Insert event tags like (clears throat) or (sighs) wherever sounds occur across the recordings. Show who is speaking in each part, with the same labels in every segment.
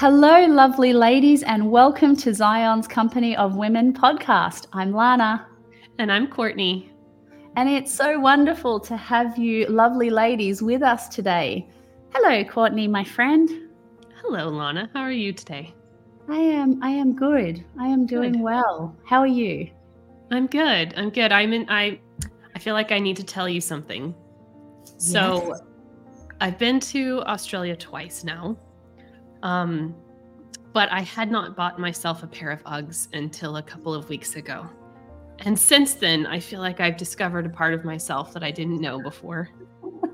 Speaker 1: Hello, lovely ladies, and welcome to Zion's Company of Women podcast. I'm Lana.
Speaker 2: And I'm Courtney.
Speaker 1: And it's so wonderful to have you, lovely ladies, with us today. Hello, Courtney, my friend.
Speaker 2: Hello, Lana. How are you today?
Speaker 1: I am. I am good. I am doing good. well. How are you?
Speaker 2: I'm good. I'm good. I'm in. I. I feel like I need to tell you something. So, yes. I've been to Australia twice now. Um, but I had not bought myself a pair of Uggs until a couple of weeks ago. And since then, I feel like I've discovered a part of myself that I didn't know before.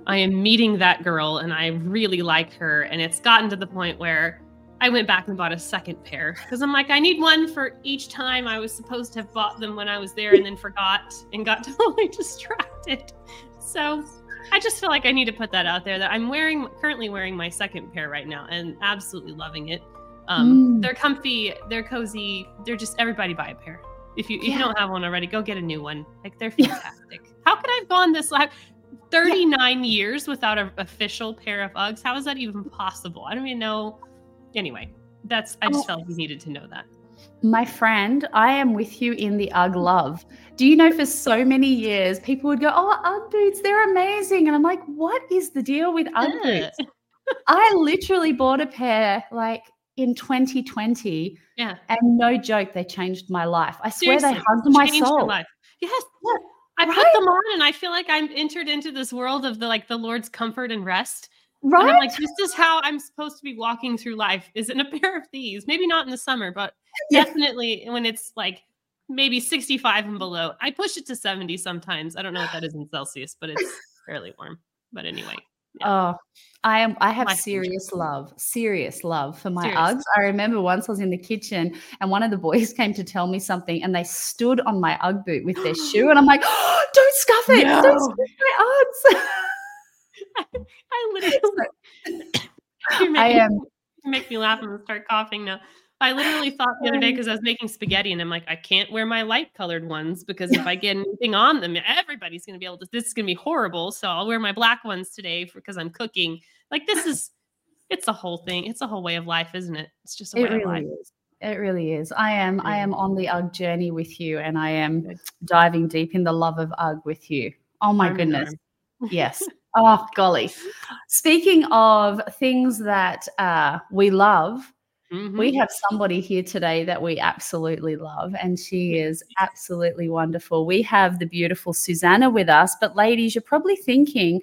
Speaker 2: I am meeting that girl and I really like her. And it's gotten to the point where I went back and bought a second pair because I'm like, I need one for each time I was supposed to have bought them when I was there and then forgot and got (laughs) totally distracted. So I just feel like I need to put that out there that I'm wearing currently wearing my second pair right now and absolutely loving it. Um, mm. They're comfy, they're cozy, they're just everybody buy a pair. If you if you don't have one already, go get a new one. Like they're fantastic. How could I have gone this like 39 yeah. years without an official pair of Uggs? How is that even possible? I don't even know. Anyway, that's I just oh. felt you needed to know that.
Speaker 1: My friend, I am with you in the UGG love. Do you know for so many years people would go, Oh, UGG boots, they're amazing. And I'm like, what is the deal with UGG boots? I literally bought a pair like in 2020.
Speaker 2: Yeah.
Speaker 1: And no joke, they changed my life. I swear Seriously, they hugged my soul.
Speaker 2: Life. Yes. Yeah. I right? put them on and I feel like I'm entered into this world of the like the Lord's comfort and rest.
Speaker 1: Right.
Speaker 2: And I'm like, this is how I'm supposed to be walking through life, is in a (laughs) pair of these. Maybe not in the summer, but (laughs) definitely when it's like maybe 65 and below. I push it to 70 sometimes. I don't know what that is in Celsius, but it's (sighs) fairly warm. But anyway.
Speaker 1: Yeah. Oh, I am. I have my serious love, serious love for my serious. Uggs. I remember once I was in the kitchen and one of the boys (laughs) came to tell me something, and they stood on my UGG boot with their shoe, and I'm like, oh, (gasps) "Don't scuff it! No. Don't scuff my Uggs!" (laughs)
Speaker 2: I, literally. (laughs) (coughs) I am. Um, (laughs) make me laugh and start coughing now. I literally thought the other day because I was making spaghetti and I'm like, I can't wear my light colored ones because if I get anything on them, everybody's going to be able to. This is going to be horrible. So I'll wear my black ones today because I'm cooking. Like this is, it's a whole thing. It's a whole way of life, isn't it? It's just a way it really of life.
Speaker 1: Is. It really is. I am. I am on the UGG journey with you, and I am diving deep in the love of UGG with you. Oh my goodness! Yes. Oh golly. Speaking of things that uh, we love, Mm-hmm. We have somebody here today that we absolutely love, and she is absolutely wonderful. We have the beautiful Susana with us, but ladies, you're probably thinking,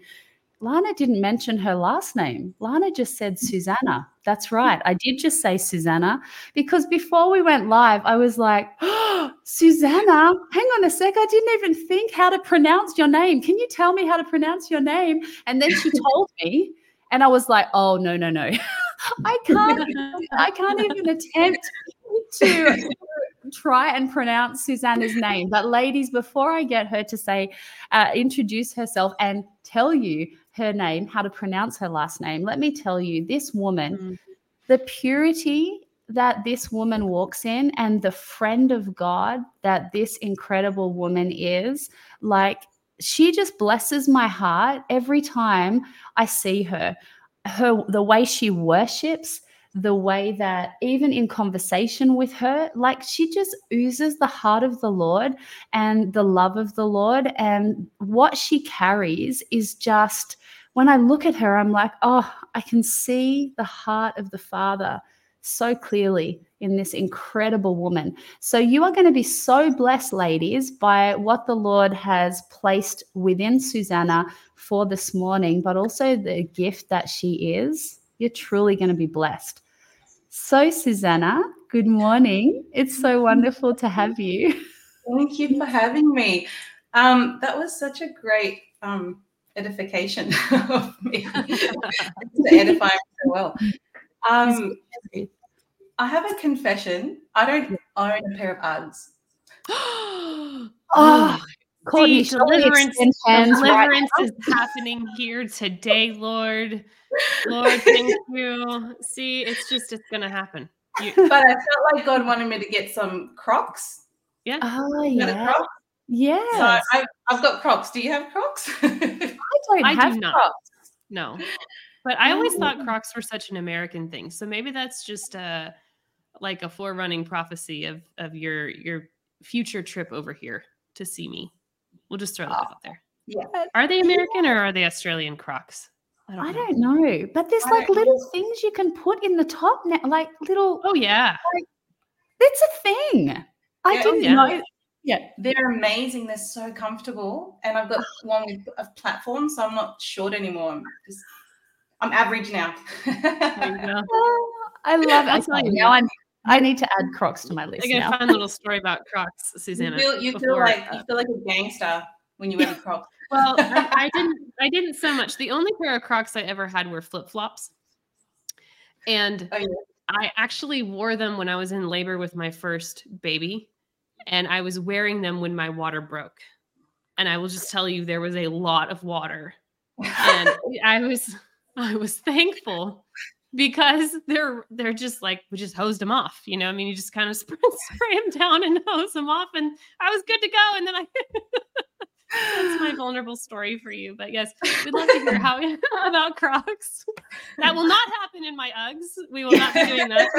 Speaker 1: Lana didn't mention her last name. Lana just said Susana. That's right. I did just say Susana because before we went live, I was like, oh, (gasps) Susana, hang on a sec. I didn't even think how to pronounce your name. Can you tell me how to pronounce your name? And then she told me, and I was like, oh, no, no, no. (laughs) I can't I can't even attempt to try and pronounce Susana's name. But ladies, before I get her to say, uh, introduce herself and tell you her name, how to pronounce her last name, let me tell you, this woman, mm. the purity that this woman walks in and the friend of God that this incredible woman is, like she just blesses my heart every time I see her. Her the way she worships the way that even in conversation with her like she just oozes the heart of the lord and the love of the lord. And what she carries is just when i look at her i'm like oh i can see the heart of the father so clearly in this incredible woman. So, you are going to be so blessed, ladies, by what the Lord has placed within Susana for this morning, but also the gift that she is. You're truly going to be blessed. So, Susana, good morning. It's so wonderful to have you. (laughs)
Speaker 3: Thank you for having me. Um, that was such a great um, edification (laughs) of me (laughs) to edify so well. Um, I have a confession. I don't own a pair of Uggs. (gasps)
Speaker 2: oh, Courtney, deliverance, deliverance right is happening here today, Lord. Lord, thank you. See, it's just it's gonna happen.
Speaker 3: You- but I felt like God wanted me to get some Crocs.
Speaker 2: Yeah.
Speaker 1: Oh yeah. Yeah.
Speaker 3: So I, have got Crocs. Do you have Crocs? (laughs)
Speaker 1: I don't I have do Crocs.
Speaker 2: No. But I always thought oh. Crocs were such an American thing. So maybe that's just a like a forerunning prophecy of of your your future trip over here to see me. We'll just throw that ah. out there.
Speaker 3: Yeah.
Speaker 2: Are they American or are they Australian Crocs?
Speaker 1: I don't, I don't know. But there's like little know. things you can put in the top now, like little.
Speaker 2: Oh yeah,
Speaker 1: like, it's a thing. I
Speaker 3: yeah,
Speaker 1: didn't
Speaker 3: yeah.
Speaker 1: know.
Speaker 3: Yeah, they're amazing. They're so comfortable, and I've got ah. one with a platform, so I'm not short anymore. I'm just, I'm average now. (laughs)
Speaker 1: oh, I love it. i now I need, I need to add Crocs to my list.
Speaker 2: I got a fun little story about Crocs, Susana.
Speaker 3: You feel, you feel like you feel like a gangster when you wear Crocs. (laughs)
Speaker 2: well, I, I, didn't. I didn't so much. The only pair of Crocs I ever had were flip flops, and oh, yeah. I actually wore them when I was in labor with my first baby, and I was wearing them when my water broke. And I will just tell you, there was a lot of water, and (laughs) I was I was thankful because they're they're just like we just hosed them off. You know, I mean, you just kind of (laughs) spray, spray them down and hose them off, and I was good to go. And then I (laughs) that's my vulnerable story for you. But yes, we'd love to hear how about Crocs. That will not happen in my Uggs. We will not be doing that.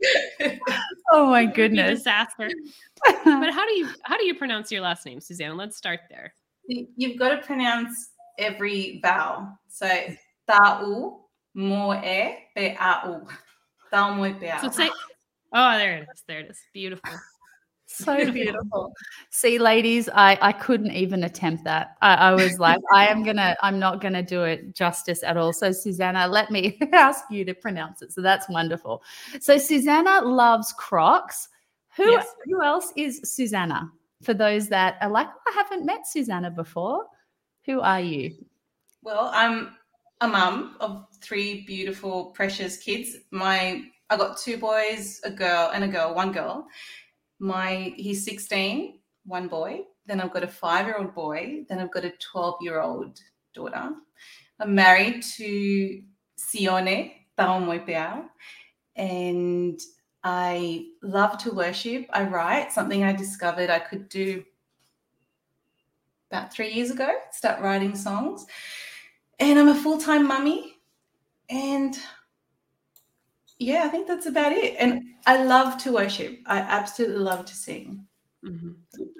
Speaker 2: (laughs)
Speaker 1: oh my goodness,
Speaker 2: disaster. but how do you how do you pronounce your last name, Suzanne? Let's start there.
Speaker 3: You've got to pronounce every vowel. So ta'u, moe, pe'au. Ta'u, moe, pe'au.
Speaker 2: So say, oh, there it is. There it is. Beautiful
Speaker 1: so (laughs) beautiful. See, ladies, I, I couldn't even attempt that. I, I was like, I am gonna, I'm not gonna do it justice at all. So, Susana, let me (laughs) ask you to pronounce it. So that's wonderful. So, Susana loves Crocs. Who yes. who else is Susana? For those that are like, oh, I haven't met Susana before. Who are you?
Speaker 3: Well, I'm a mum of three beautiful, precious kids. My I got two boys, a girl, and a girl, one girl my he's 16, one boy. Then I've got a five-year-old boy. Then I've got a 12-year-old daughter. I'm married to Sione and I love to worship. I write something I discovered I could do about three years ago. Start writing songs, and I'm a full-time mummy, and yeah, I think that's about it. And I love to worship. I absolutely love to sing.
Speaker 2: Mm-hmm.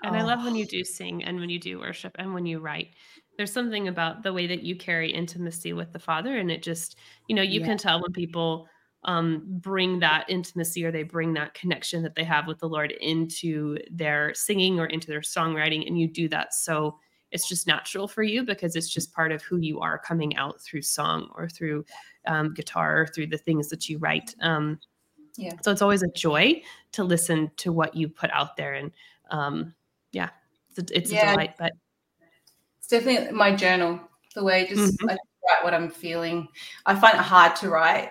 Speaker 2: And oh. I love when you oh. do sing and when you do worship and when you write. There's something about the way that you carry intimacy with the Father, and it just, you know, you yeah. can tell when people um, bring that intimacy or they bring that connection that they have with the Lord into their singing or into their songwriting, and you do that so it's just natural for you because it's just part of who you are coming out through song or through um, guitar or through the things that you write. Um, yeah. So it's always a joy to listen to what you put out there, and um, yeah, it's a, it's yeah. a delight. But
Speaker 3: it's definitely my journal. The way just mm-hmm. I write what I'm feeling. I find it hard to write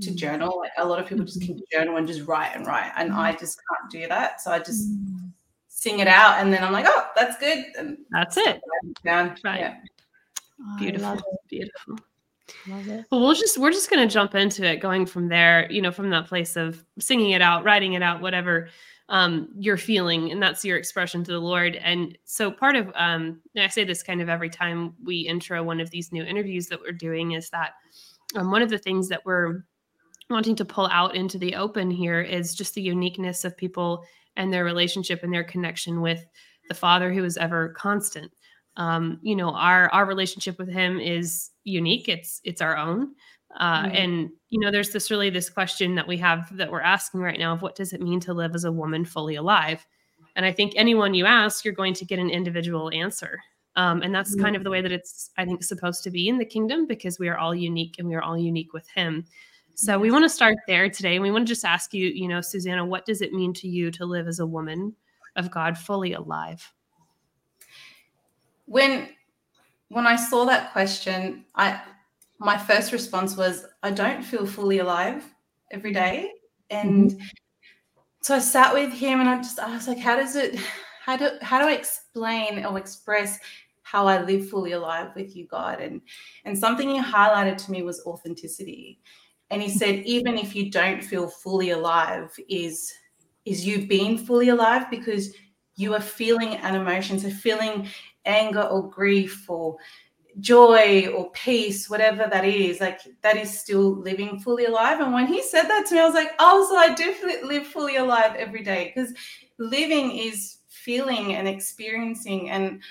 Speaker 3: to mm. journal. Like a lot of people just can journal and just write and write, and I just can't do that. So I just mm sing it out, and then I'm like, oh, that's good. And
Speaker 2: that's it.
Speaker 3: Down. Right.
Speaker 2: Yeah. Oh, beautiful. Beautiful. Well, we'll just we're just gonna jump into it, going from there. You know, from that place of singing it out, writing it out, whatever um, you're feeling, and that's your expression to the Lord. And so, part of um, I say this kind of every time we intro one of these new interviews that we're doing is that um, one of the things that we're wanting to pull out into the open here is just the uniqueness of people and their relationship and their connection with the Father who is ever constant. Um, you know, our our relationship with Him is unique. It's it's our own. Uh, mm-hmm. And you know, there's this really this question that we have that we're asking right now of what does it mean to live as a woman fully alive? And I think anyone you ask, you're going to get an individual answer. Um, and that's mm-hmm. kind of the way that it's, I think, supposed to be in the kingdom because we are all unique and we are all unique with Him. So we want to start there today. And we want to just ask you, you know, Susana, what does it mean to you to live as a woman of God fully alive?
Speaker 3: When when I saw that question, I my first response was I don't feel fully alive every day. And mm-hmm. so I sat with him and I just I was like, how does it how do how do I explain or express how I live fully alive with you, God? And and something he highlighted to me was authenticity and he said even if you don't feel fully alive is is you being fully alive because you are feeling an emotion so feeling anger or grief or joy or peace, whatever that is, like that is still living fully alive. And when he said that to me, I was like, oh, so I definitely live fully alive every day because living is feeling and experiencing. And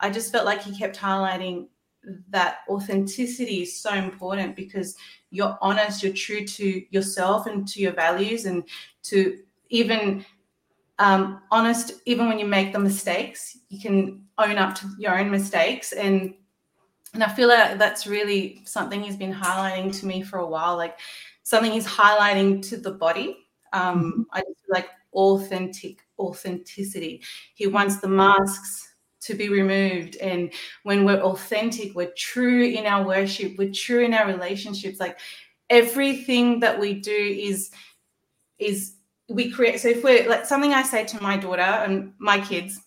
Speaker 3: I just felt like he kept highlighting that authenticity is so important because you're honest, you're true to yourself and to your values, and to even um, honest, even when you make the mistakes, you can own up to your own mistakes and and I feel like that's really something he's been highlighting to me for a while, like something he's highlighting to the body. Um, mm-hmm. I just feel like authentic authenticity. He wants the masks to be removed. And when we're authentic, we're true in our worship, we're true in our relationships. Like everything that we do is is we create. So if we're like something I say to my daughter and my kids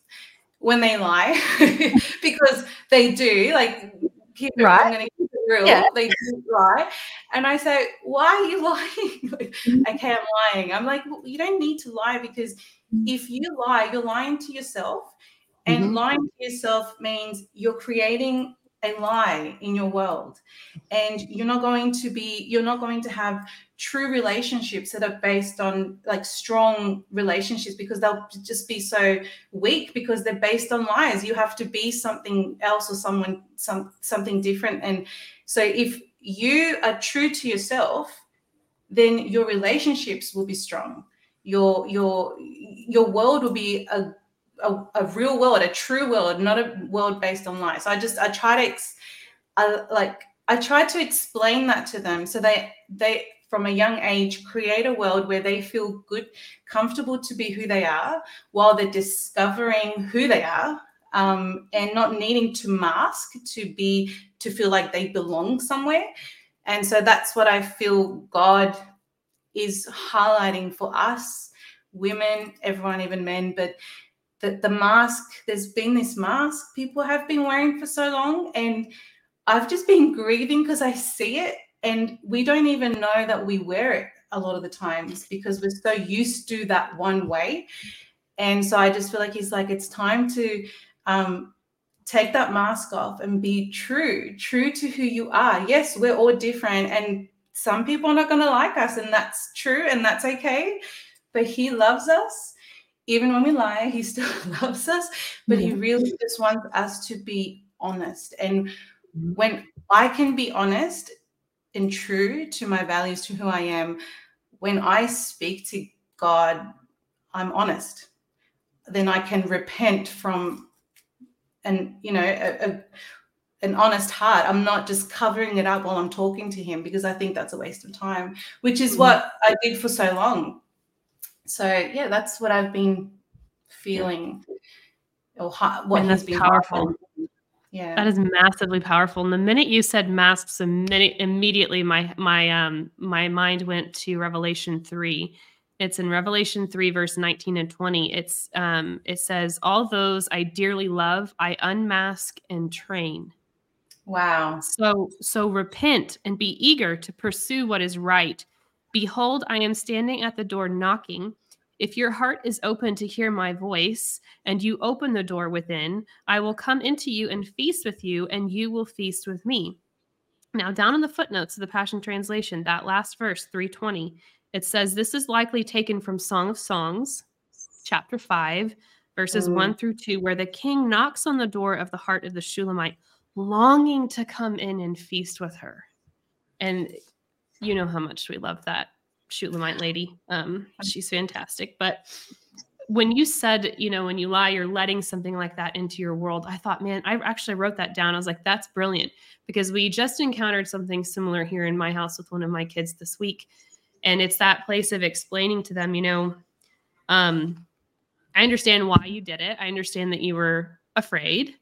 Speaker 3: when they lie, (laughs) because they do, like keep it, right. I'm going to keep it real. Yeah. They do lie. And I say, why are you (laughs) lying? like, mm-hmm. okay, I'm lying. I'm like, well, you don't need to lie because mm-hmm. if you lie, you're lying to yourself. And mm-hmm. lying to yourself means you're creating a lie in your world. And you're not going to be, you're not going to have true relationships that are based on like strong relationships because they'll just be so weak because they're based on lies you have to be something else or someone some something different and so if you are true to yourself then your relationships will be strong your your your world will be a a, a real world a true world not a world based on lies so i just i try to ex, I, like i try to explain that to them so they they from a young age create a world where they feel good, comfortable to be who they are while they're discovering who they are um, and not needing to mask to be to feel like they belong somewhere. And so that's what I feel God is highlighting for us, women, everyone, even men, but that the mask, there's been this mask people have been wearing for so long. And I've just been grieving because I see it and we don't even know that we wear it a lot of the times because we're so used to that one way and so i just feel like he's like it's time to um, take that mask off and be true true to who you are yes we're all different and some people are not going to like us and that's true and that's okay but he loves us even when we lie he still (laughs) loves us but he really just wants us to be honest and mm-hmm. when i can be honest and true to my values, to who I am, when I speak to God, I'm honest. Then I can repent from an, you know, a, a, an honest heart. I'm not just covering it up while I'm talking to him because I think that's a waste of time, which is mm-hmm. what I did for so long. So yeah, that's what I've been feeling, or what
Speaker 2: has been powerful. Yeah. That is massively powerful. And the minute you said masks, immediately my my um my mind went to Revelation 3. It's in Revelation 3, verse 19 and 20. It's um it says, All those I dearly love, I unmask and train.
Speaker 3: Wow.
Speaker 2: So so repent and be eager to pursue what is right. Behold, I am standing at the door knocking. If your heart is open to hear my voice and you open the door within, I will come into you and feast with you, and you will feast with me. Now, down in the footnotes of the Passion Translation, that last verse, 320, it says this is likely taken from Song of Songs, chapter 5, verses mm. 1 through 2, where the king knocks on the door of the heart of the Shulamite, longing to come in and feast with her. And you know how much we love that Shulamite lady. Um, she's fantastic. But when you said, you know, when you lie, you're letting something like that into your world, I thought, man, I actually wrote that down. I was like, that's brilliant because we just encountered something similar here in my house with one of my kids this week. And it's that place of explaining to them, you know, um, I understand why you did it. I understand that you were afraid.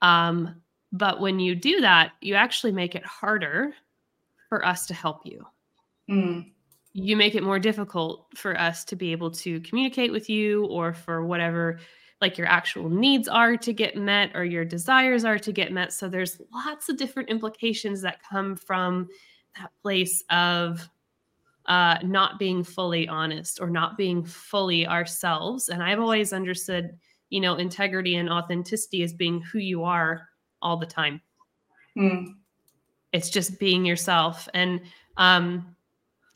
Speaker 2: Um, but when you do that, you actually make it harder for us to help you. Mm you make it more difficult for us to be able to communicate with you or for whatever like your actual needs are to get met or your desires are to get met so there's lots of different implications that come from that place of uh, not being fully honest or not being fully ourselves and i've always understood you know integrity and authenticity as being who you are all the time
Speaker 3: Mm.
Speaker 2: It's just being yourself. And, um,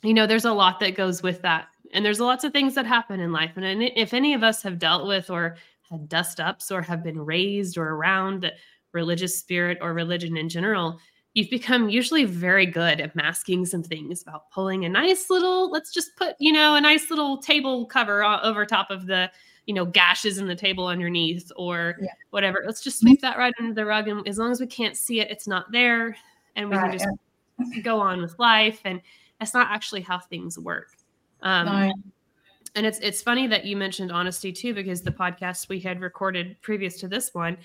Speaker 2: you know, there's a lot that goes with that. And there's lots of things that happen in life. And if any of us have dealt with or had dust ups or have been raised or around religious spirit or religion in general, you've become usually very good at masking some things about pulling a nice little, let's just put, you know, a nice little table cover over top of the you know gashes in the table underneath or yeah. whatever let's just sweep that right under the rug and as long as we can't see it it's not there and we right, can just yeah. go on with life and that's not actually how things work um, no. and it's it's funny that you mentioned honesty too because the podcast we had recorded previous to this one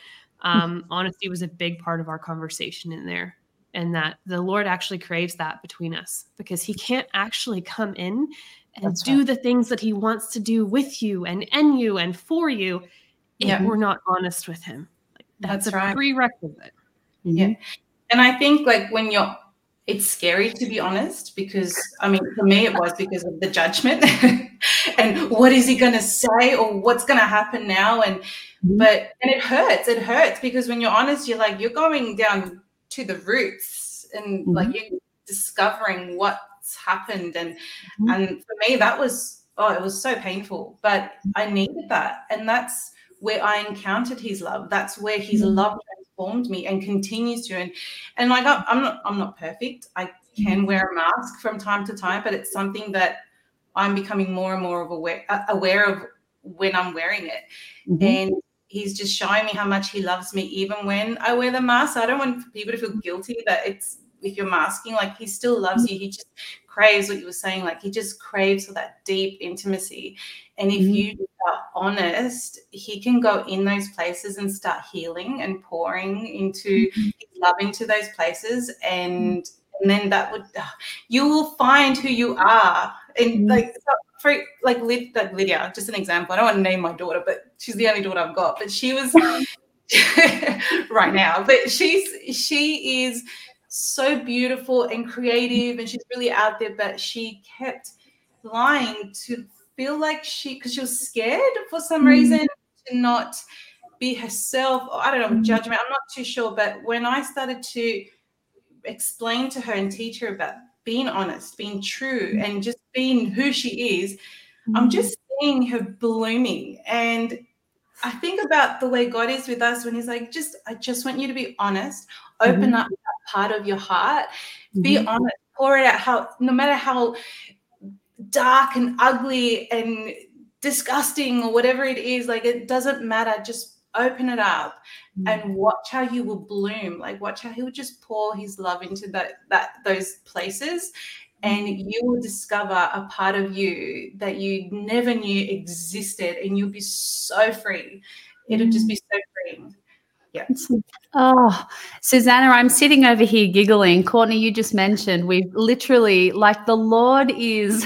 Speaker 2: um, (laughs) honesty was a big part of our conversation in there and that the lord actually craves that between us because he can't actually come in and That's do right. the things that he wants to do with you and in you and for you if yeah. we're not honest with him. Like, that's, that's, a right. prerequisite.
Speaker 3: Mm-hmm. Yeah. And I think like when you're it's scary to be honest because I mean for me it was because of the judgment (laughs) and what is he going to say or what's going to happen now and mm-hmm. but and it hurts it hurts because when you're honest you're like you're going down to the roots and mm-hmm. like you're discovering what's happened and mm-hmm. and for me that was oh it was so painful but i needed that and that's where i encountered his love that's where his mm-hmm. love transformed me and continues to and and like i'm not i'm not perfect i can mm-hmm. wear a mask from time to time but it's something that i'm becoming more and more of aware uh, aware of when i'm wearing it mm-hmm. and he's just showing me how much he loves me even when i wear the mask i don't want people to feel guilty that it's if you're masking, like he still loves you. He just craves what you were saying, like he just craves for that deep intimacy. And if mm-hmm. you are honest, he can go in those places and start healing and pouring into mm-hmm. love into those places. And and then that would (sighs) you will find who you are. And mm-hmm. like for like Lyd, like Lydia, just an example. I don't want to name my daughter, but she's the only daughter I've got. But she was (laughs) right now. But she's she is so beautiful and creative and she's really out there but she kept lying to feel like she because she was scared for some mm. reason to not be herself or i don't know mm. judgment i'm not too sure but when i started to explain to her and teach her about being honest being true mm. and just being who she is mm. i'm just seeing her blooming and I think about the way God is with us when He's like, just, I just want you to be honest, open mm-hmm. up that part of your heart, mm-hmm. be honest, pour it out. How, no matter how dark and ugly and disgusting or whatever it is, like it doesn't matter. Just open it up mm-hmm. and watch how you will bloom. Like watch how He will just pour His love into that that those places, and you will discover a part of you that you never knew existed and you'll be so free it'll just be so freeing yeah.
Speaker 1: Oh, Susana, I'm sitting over here giggling. Courtney, you just mentioned we've literally, like, the Lord is,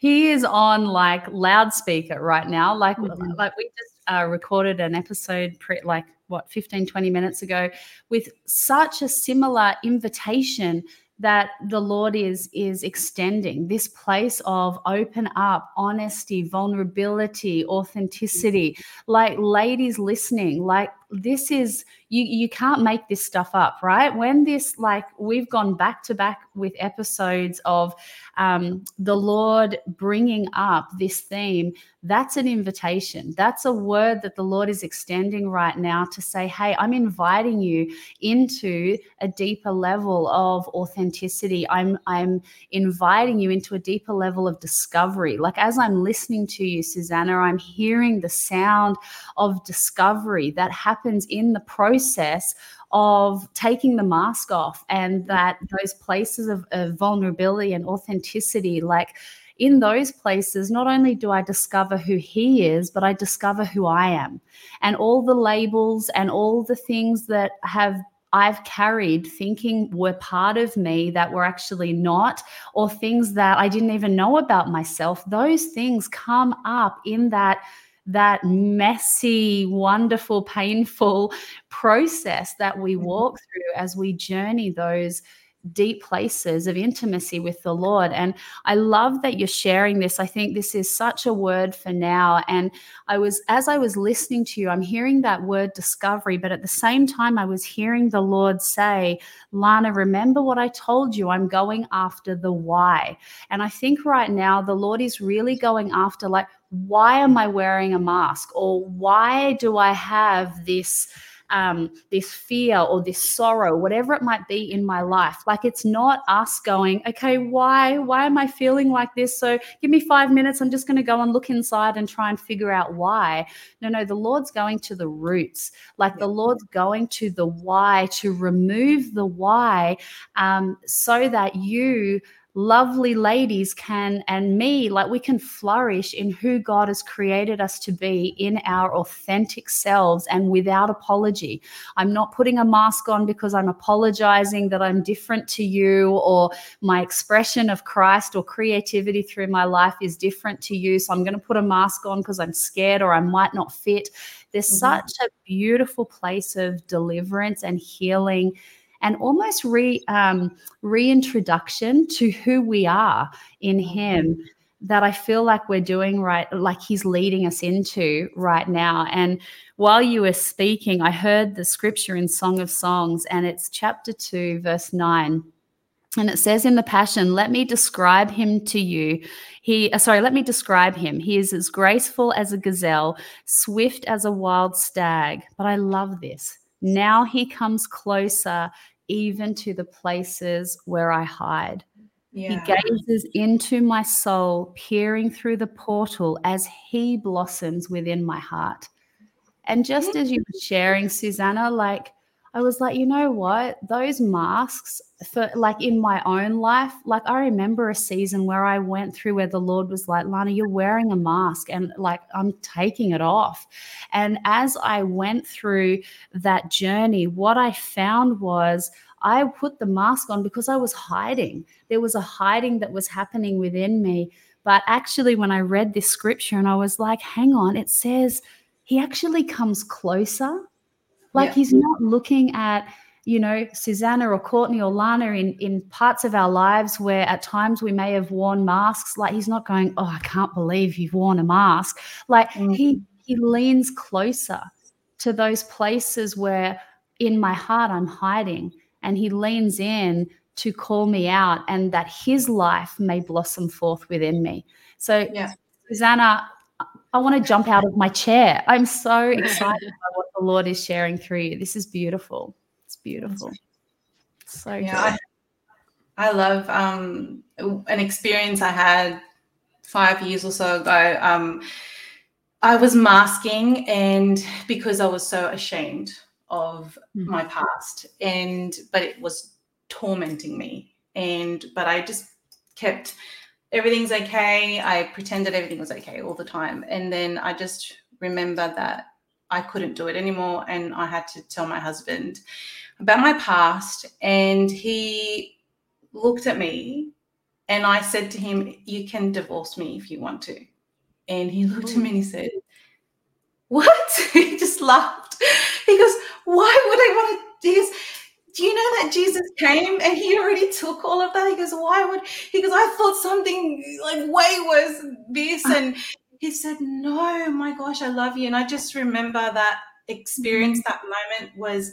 Speaker 1: He is on like loudspeaker right now. Like, mm-hmm. like we just uh, recorded an episode, pre- like what, 15, 20 minutes ago, with such a similar invitation that the lord is is extending this place of open up honesty vulnerability authenticity like ladies listening like this is you you can't make this stuff up right? When this like we've gone back to back with episodes of um, the lord bringing up this theme that's an invitation. That's a word that the lord is extending right now to say hey i'm inviting you into a deeper level of authenticity. I'm i'm inviting you into a deeper level of discovery. Like as i'm listening to you susana i'm hearing the sound of discovery that happens happens in the process of taking the mask off and that those places of, of vulnerability and authenticity like in those places, not only do I discover who he is, but I discover who I am. And all the labels and all the things that have I've carried thinking were part of me that were actually not, or things that I didn't even know about myself, those things come up in that that messy, wonderful, painful process that we mm-hmm. walk through as we journey those deep places of intimacy with the Lord. And I love that you're sharing this. I think this is such a word for now. And I was, as I was listening to you, I'm hearing that word discovery, but at the same time, I was hearing the Lord say, Lana, remember what I told you. I'm going after the why. And I think right now, the Lord is really going after, like, why am I wearing a mask? Or why do I have this? um, this fear or this sorrow, whatever it might be in my life. Like it's not us going, okay, why, why am I feeling like this? So give me five minutes. I'm just going to go and look inside and try and figure out why. No, no, the Lord's going to the roots. Like the Lord's going to the why to remove the why um, so that you lovely ladies can and me like we can flourish in who God has created us to be in our authentic selves and without apology. I'm not putting a mask on because I'm apologizing that I'm different to you or my expression of Christ or creativity through my life is different to you so I'm going to put a mask on because I'm scared or I might not fit. There's mm-hmm. such a beautiful place of deliverance and healing and almost re um, reintroduction to who we are in Him that I feel like we're doing right, like He's leading us into right now. And while you were speaking, I heard the scripture in Song of Songs, and it's chapter 2, verse 9. And it says in the Passion, let me describe him to you. He, uh, sorry, let me describe him. He is as graceful as a gazelle, swift as a wild stag. But I love this. Now he comes closer even to the places where I hide. Yeah. He gazes into my soul, peering through the portal as he blossoms within my heart. And just as you were sharing, Susana, like I was like, you know what? Those masks for like in my own life, like I remember a season where I went through where the Lord was like, Lana, you're wearing a mask and like I'm taking it off. And as I went through that journey, what I found was I put the mask on because I was hiding. There was a hiding that was happening within me. But actually, when I read this scripture and I was like, hang on, it says he actually comes closer like yeah. he's not looking at, you know, Susana or Courtney or Lana in, in parts of our lives where at times we may have worn masks. Like he's not going, Oh, I can't believe you've worn a mask. Like mm-hmm. he he leans closer to those places where in my heart I'm hiding. And he leans in to call me out and that his life may blossom forth within me. So yeah. Susana, I want to jump out of my chair. I'm so (laughs) excited by what the Lord is sharing through you. This is beautiful. It's beautiful. So yeah,
Speaker 3: I, I, love um, an experience I had five years or so ago. Um, I was masking, and because I was so ashamed of mm-hmm. my past, and but it was tormenting me, and but I just kept everything's okay. I pretended everything was okay all the time. And then I just remember that I couldn't do it anymore. And I had to tell my husband about my past. And he looked at me and I said to him, You can divorce me if you want to. And he looked at me and he said, What? (laughs) he just laughed. He goes, Why would I want to do this? Do you know that Jesus came and he already took all of that? He goes, why would he goes, I thought something like way worse this. And he said, No, my gosh, I love you. And I just remember that experience, mm-hmm. that moment was,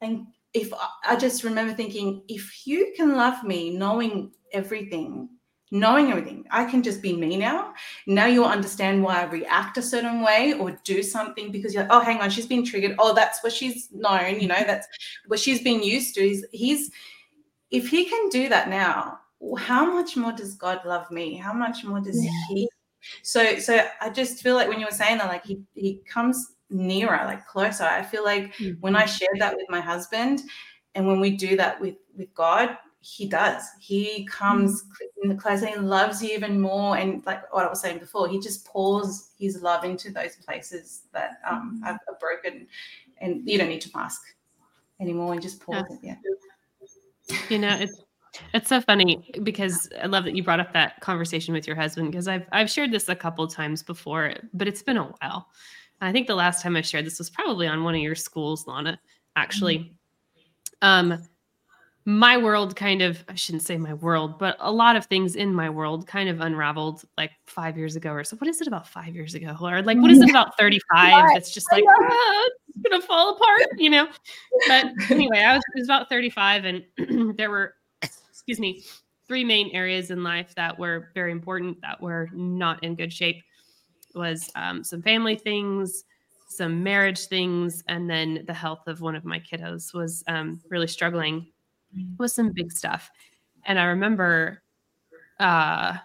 Speaker 3: and if I just remember thinking, if you can love me knowing everything knowing everything. I can just be me now. Now you'll understand why I react a certain way or do something because you're like, oh, hang on, she's been triggered. Oh, that's what she's known, you know, that's what she's been used to. Is he's if he can do that now, how much more does God love me? How much more does yeah. he? So so I just feel like when you were saying that, like he he comes nearer, like closer. I feel like mm-hmm. when I share that with my husband and when we do that with with God, he does. He comes mm. in the close and he loves you even more. And like what I was saying before, he just pours his love into those places that um, mm. are, are broken, and you don't need to mask anymore. And just pours yeah. it.
Speaker 2: Yeah. You know, it's it's so funny because I love that you brought up that conversation with your husband because I've I've shared this a couple times before, but it's been a while. I think the last time I shared this was probably on one of your schools, Lana. Actually, mm-hmm. um, my world kind of i shouldn't say my world but a lot of things in my world kind of unraveled like five years ago or so. What is it about five years ago? Or like what is it about 35 that's just like ah, it's gonna fall apart you know? But (laughs) anyway i was, was about 35 and (clears throat) there were excuse me three main areas in life that were very important that were not in good shape. Was um, some family things some marriage things and then the health of one of my kiddos was um, really struggling with some big stuff. And I remember uh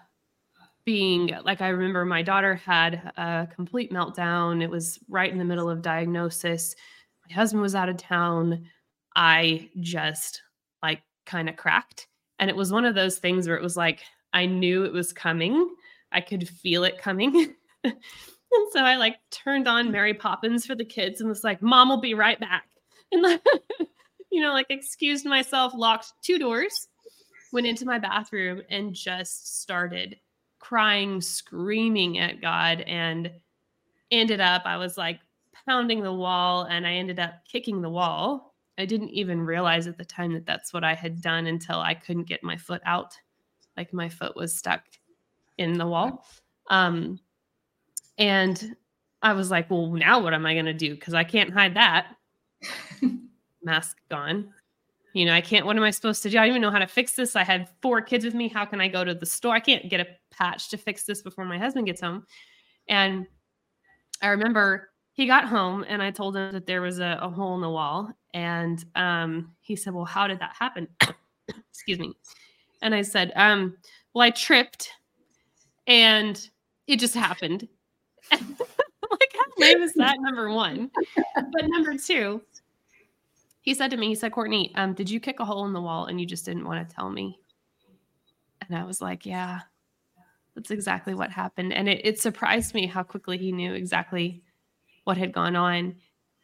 Speaker 2: being like I remember my daughter had a complete meltdown. It was right in the middle of diagnosis. My husband was out of town. I just like kind of cracked. And it was one of those things where it was like I knew it was coming. I could feel it coming. (laughs) and so I like turned on Mary Poppins for the kids and was like, Mom will be right back. And like (laughs) you know, like excused myself, locked two doors, went into my bathroom and just started crying, screaming at God and ended up I was like pounding the wall and I ended up kicking the wall. I didn't even realize at the time that that's what I had done until I couldn't get my foot out. Like my foot was stuck in the wall. Um and I was like, well, now what am I going to do? Because I can't hide that. (laughs) mask gone. You know, I can't, what am I supposed to do? I don't even know how to fix this. I had four kids with me. How can I go to the store? I can't get a patch to fix this before my husband gets home. And I remember he got home and I told him that there was a, a hole in the wall. And um, he said, Well, how did that happen? (coughs) Excuse me. And I said, um, Well, I tripped and it just happened. (laughs) like, how lame is that? Number one. But number two, he said to me, he said, Courtney, um, did you kick a hole in the wall and you just didn't want to tell me? And I was like, yeah, that's exactly what happened. And it, it surprised me how quickly he knew exactly what had gone on.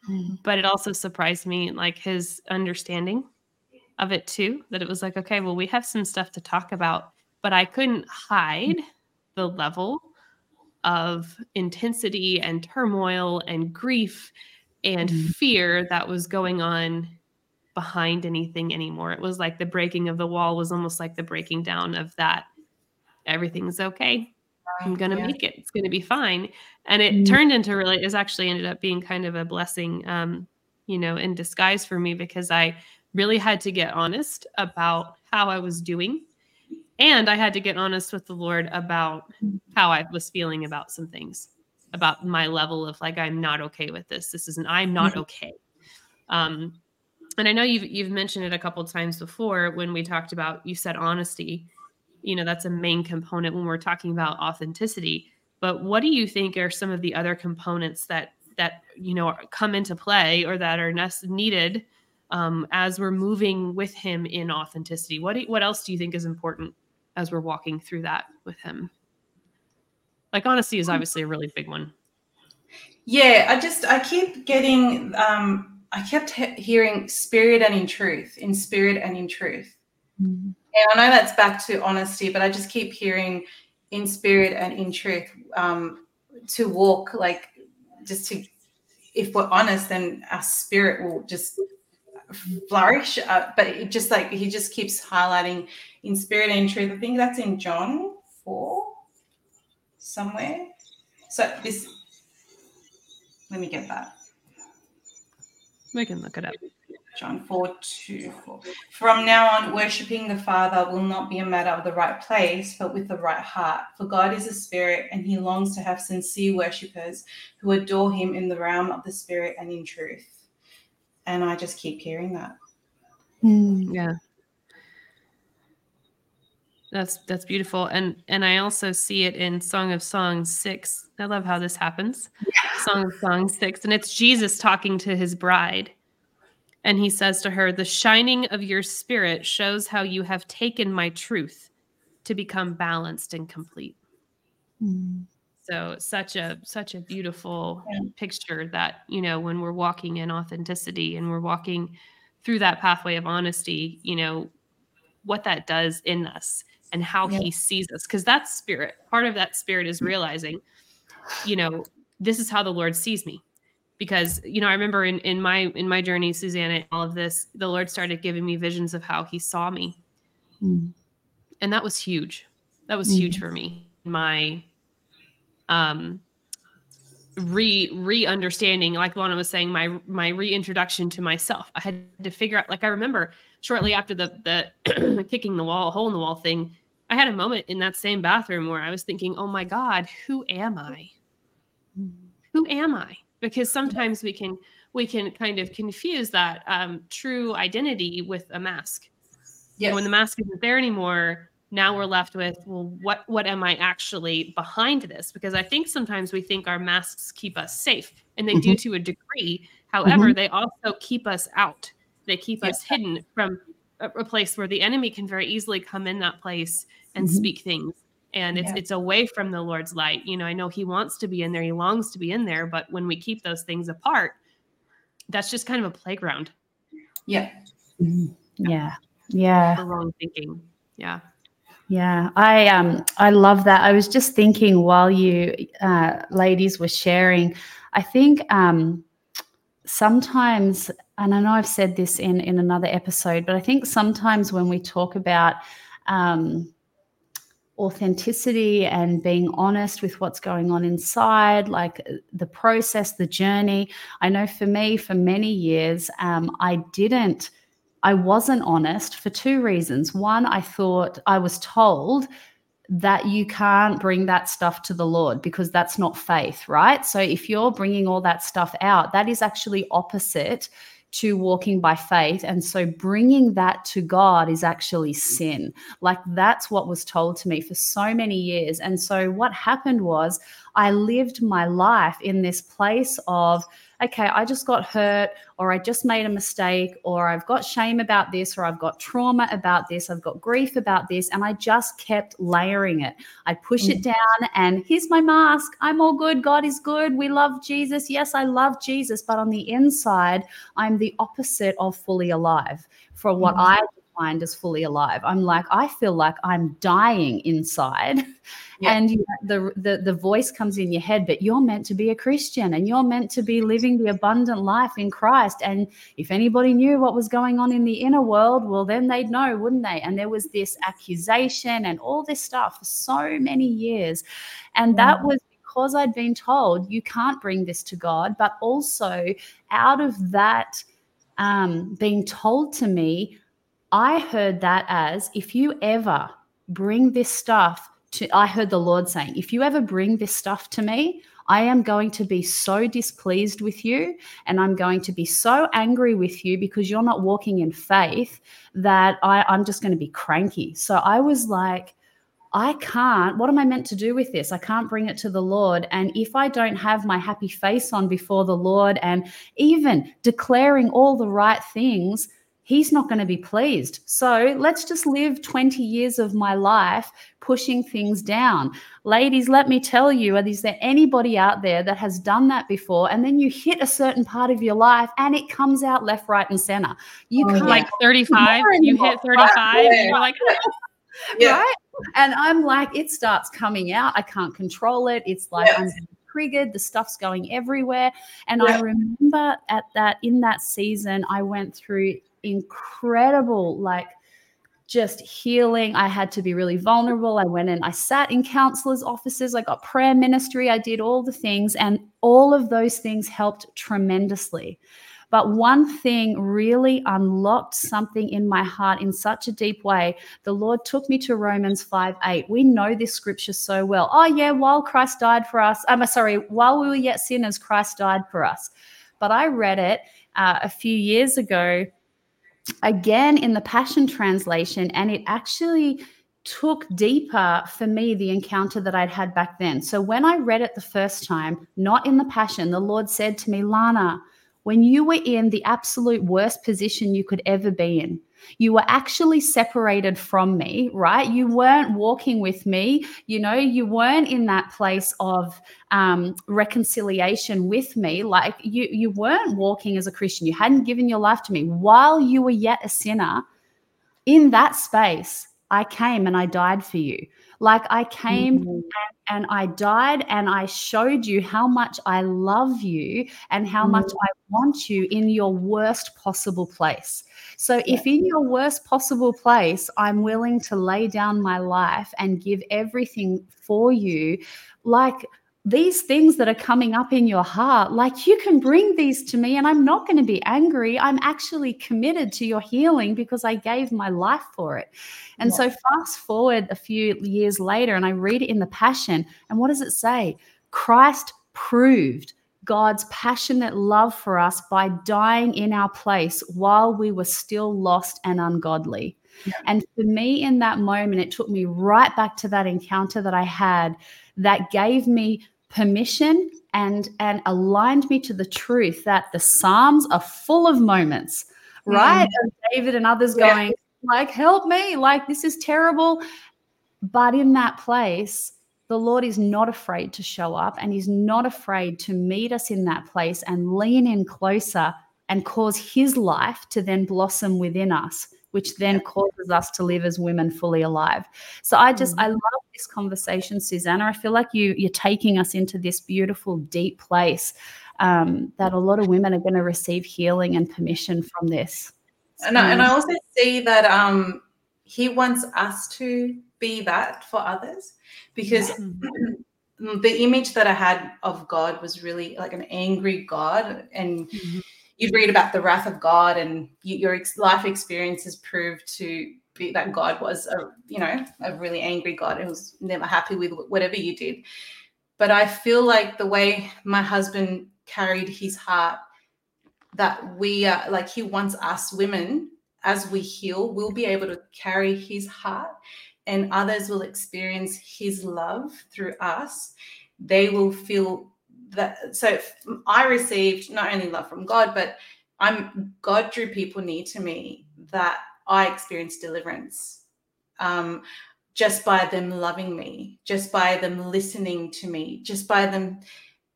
Speaker 2: Mm-hmm. But it also surprised me, like his understanding of it too, that it was like, okay, well, we have some stuff to talk about, but I couldn't hide the level of intensity and turmoil and grief and mm-hmm. fear that was going on behind anything anymore. It was like the breaking of the wall was almost like the breaking down of that everything's okay. I'm going to yeah. make it. It's going to be fine. And it mm-hmm. turned into really, it actually ended up being kind of a blessing, um, you know, in disguise for me because I really had to get honest about how I was doing. And I had to get honest with the Lord about mm. how I was feeling about some things about my level of like I'm not okay with this. This isn't I'm not mm-hmm. okay. Um, and I know you've you've mentioned it a couple times before when we talked about you said honesty. You know that's a main component when we're talking about authenticity. But what do you think are some of the other components that that you know come into play or that are needed um, as we're moving with him in authenticity? What do, what else do you think is important as we're walking through that with him? Like honesty is obviously a really big one.
Speaker 3: Yeah, I just I keep getting um I kept he- hearing spirit and in truth, in spirit and in truth. Mm-hmm. And I know that's back to honesty, but I just keep hearing in spirit and in truth um, to walk like just to if we're honest then our spirit will just flourish uh, but it just like he just keeps highlighting in spirit and in truth i think that's in john 4 somewhere. So this, let me get that.
Speaker 2: We can look it up.
Speaker 3: John 4 2 4. From now on, worshipping the Father will not be a matter of the right place, but with the right heart. For God is a spirit, and he longs to have sincere worshippers who adore him in the realm of the spirit and in truth. And I just keep hearing that.
Speaker 2: Mm, yeah. That's that's beautiful. And and I also see it in Song of Songs 6. I love how this happens. Yeah. Song of Songs 6 and it's Jesus talking to his bride. And he says to her, "The shining of your spirit shows how you have taken my truth to become balanced and complete." Mm. So such a such a beautiful yeah. picture that, you know, when we're walking in authenticity and we're walking through that pathway of honesty, you know, what that does in us and how yeah. he sees us because that's spirit part of that spirit is realizing you know this is how the lord sees me because you know i remember in in my in my journey susana all of this the lord started giving me visions of how he saw me mm. and that was huge that was mm. huge for me my um re re understanding like Lana was saying my my reintroduction to myself i had to figure out like i remember shortly after the the (clears throat) kicking the wall hole in the wall thing i had a moment in that same bathroom where i was thinking oh my god who am i? Who am i? Because sometimes we can we can kind of confuse that um, true identity with a mask. Yeah when the mask isn't there anymore now we're left with well what what am i actually behind this? Because i think sometimes we think our masks keep us safe and they mm-hmm. do to a degree. However mm-hmm. they also keep us out. They keep us hidden from a, a, place where the enemy can very easily come in that place and mm-hmm. speak things and it's yeah. it's away from the lord's light you know i know he wants to be in there he longs to be in there but when we keep those things apart that's just kind of a playground
Speaker 3: yeah
Speaker 1: mm-hmm. yeah yeah
Speaker 2: for wrong thinking yeah
Speaker 1: yeah, I um I love that. I was just thinking while you uh, ladies were sharing, I think um sometimes, and I know I've said this in in another episode, but I think sometimes when we talk about um, authenticity and being honest with what's going on inside, like the process, the journey. I know for me, for many years, um, I didn't I wasn't honest for two reasons. One, I thought I was told that you can't bring that stuff to the Lord because that's not faith, right? So if you're bringing all that stuff out, that is actually opposite to walking by faith. And so bringing that to God is actually sin. Like that's what was told to me for so many years. And so what happened was I lived my life in this place of, okay, I just got hurt, or I just made a mistake, or I've got shame about this, or I've got trauma about this, I've got grief about this. And I just kept layering it. I push mm. it down, and here's my mask. I'm all good. God is good. We love Jesus. Yes, I love Jesus. But on the inside, I'm the opposite of fully alive for what mm. I find is fully alive. I'm like, I feel like I'm dying inside. (laughs) Yeah. And the, the the voice comes in your head, but you're meant to be a Christian and you're meant to be living the abundant life in Christ. And if anybody knew what was going on in the inner world, well, then they'd know, wouldn't they? And there was this accusation and all this stuff for so many years. And yeah. that was because I'd been told you can't bring this to God, but also out of that um, being told to me, I heard that as if you ever bring this stuff to, I heard the Lord saying, if you ever bring this stuff to me, I am going to be so displeased with you and I'm going to be so angry with you because you're not walking in faith that I, I'm just going to be cranky. So I was like, I can't. What am I meant to do with this? I can't bring it to the Lord. And if I don't have my happy face on before the Lord and even declaring all the right things, he's not going to be pleased. So let's just live 20 years of my life pushing things down. Ladies, let me tell you, is there anybody out there that has done that before? And then you hit a certain part of your life and it comes out left, right, and center. You
Speaker 2: oh, can't like 35, you hit 35, and you're like, (laughs)
Speaker 1: yeah. right? And I'm like, it starts coming out. I can't control it. It's like yes. I'm triggered. The stuff's going everywhere. And yeah. I remember at that in that season, I went through incredible, like just healing. I had to be really vulnerable. I went in, I sat in counselors' offices, I got prayer ministry, I did all the things, and all of those things helped tremendously. But one thing really unlocked something in my heart in such a deep way. The Lord took me to Romans 5 8. We know this scripture so well. Oh, yeah, while Christ died for us, I'm sorry, while we were yet sinners, Christ died for us. But I read it uh, a few years ago again in the Passion Translation, and it actually took deeper for me the encounter that I'd had back then. So when I read it the first time, not in the Passion, the Lord said to me, Lana, when you were in the absolute worst position you could ever be in, you were actually separated from me, right? You weren't walking with me. You know, you weren't in that place of um, reconciliation with me. Like you, you weren't walking as a Christian. You hadn't given your life to me while you were yet a sinner. In that space, I came and I died for you. Like I came mm-hmm. and, and, I died and I showed you how much I love you and how mm-hmm. much I want you in your worst possible place. So if in your worst possible place, I'm willing to lay down my life and give everything for you, like these things that are coming up in your heart, like you can bring these to me and I'm not going to be angry. I'm actually committed to your healing because I gave my life for it. And yeah. so, fast forward a few years later, and I read it in the Passion. And what does it say? Christ proved God's passionate love for us by dying in our place while we were still lost and ungodly. Yeah. And for me, in that moment, it took me right back to that encounter that I had that gave me permission and and aligned me to the truth that the psalms are full of moments right mm. david and others yeah. going like help me like this is terrible but in that place the lord is not afraid to show up and he's not afraid to meet us in that place and lean in closer and cause his life to then blossom within us which then causes us to live as women fully alive. So I just mm-hmm. I love this conversation, Susana. I feel like you you're taking us into this beautiful, deep place um, that a lot of women are going to receive healing and permission from this.
Speaker 3: And I, and I also see that um, he wants us to be that for others because. (clears throat) the image that I had of God was really like an angry God, and mm-hmm you'd read about the wrath of God, and you, your life experiences proved to be that God was a you know a really angry God and was never happy with whatever you did. But I feel like the way my husband carried his heart, that we are like he wants us women as we heal, we'll be able to carry his heart and others will experience his love through us. They will feel that so I received not only love from God, but I'm God drew people near to me that I experienced deliverance. Um, just by them loving me, just by them listening to me, just by them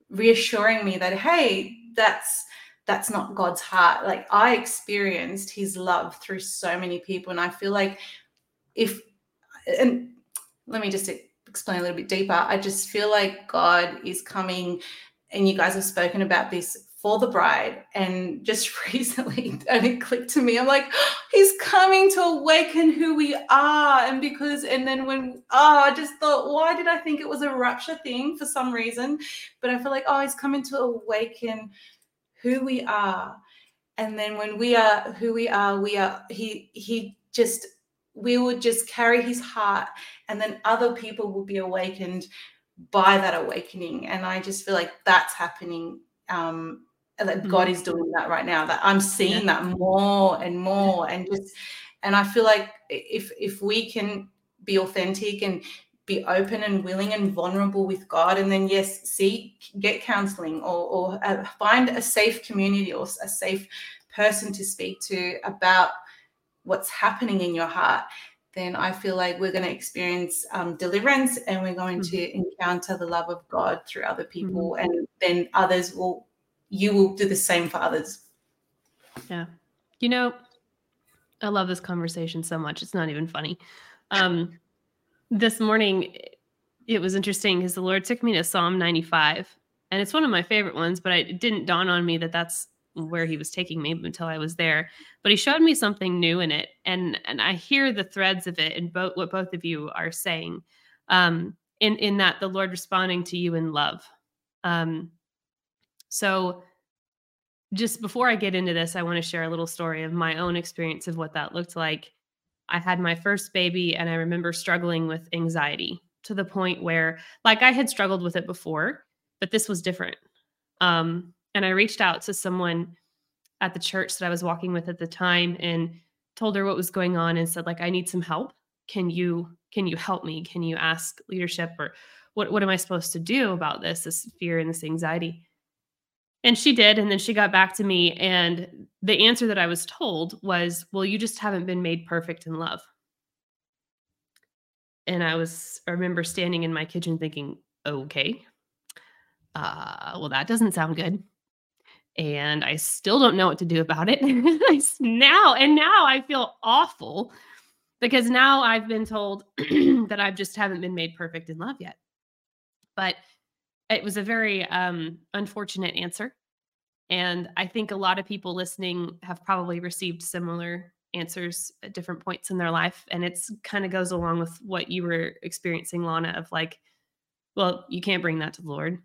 Speaker 3: reassuring me that, hey, that's that's not God's heart. Like I experienced his love through so many people. And I feel like if and let me just explain a little bit deeper. I just feel like God is coming and you guys have spoken about this for the bride. And just (laughs) recently, and it clicked to me. I'm like, (gasps) he's coming to awaken who we are. And because, and then when, oh, I just thought, why did I think it was a rapture thing for some reason? But I feel like, oh, he's coming to awaken who we are. And then when we are who we are, we are, he, he just, we would just carry his heart and then other people will be awakened by that awakening. And I just feel like that's happening. Um, that mm-hmm. God is doing that right now. That I'm seeing yeah. that more and more, and just and I feel like if if we can be authentic and be open and willing and vulnerable with God, and then yes, seek get counseling or or uh, find a safe community or a safe person to speak to about what's happening in your heart then I feel like we're going to experience um, deliverance and we're going mm-hmm. to encounter the love of God through other people. Mm-hmm. And then others will, you will do the same for others.
Speaker 2: Yeah. You know, I love this conversation so much. It's not even funny. Um, this morning, it was interesting because the Lord took me to Psalm 95. And it's one of my favorite ones, but it didn't dawn on me that that's where he was taking me until I was there. But he showed me something new in it, and and I hear the threads of it in both what both of you are saying. Um, in in that the Lord responding to you in love. Um, so just before I get into this, I want to share a little story of my own experience of what that looked like. I had my first baby, and I remember struggling with anxiety to the point where, like, I had struggled with it before, but this was different. Um, and I reached out to someone at the church that I was walking with at the time and told her what was going on and said like I need some help. Can you can you help me? Can you ask leadership or what what am I supposed to do about this this fear and this anxiety? And she did and then she got back to me and the answer that I was told was, "Well, you just haven't been made perfect in love." And I was I remember standing in my kitchen thinking, "Okay. Uh, well that doesn't sound good." And I still don't know what to do about it. (laughs) now and now I feel awful because now I've been told (clears throat) that I just haven't been made perfect in love yet. But it was a very um, unfortunate answer. And I think a lot of people listening have probably received similar answers at different points in their life. And it's kind of goes along with what you were experiencing, Lana, of like, well, you can't bring that to the Lord.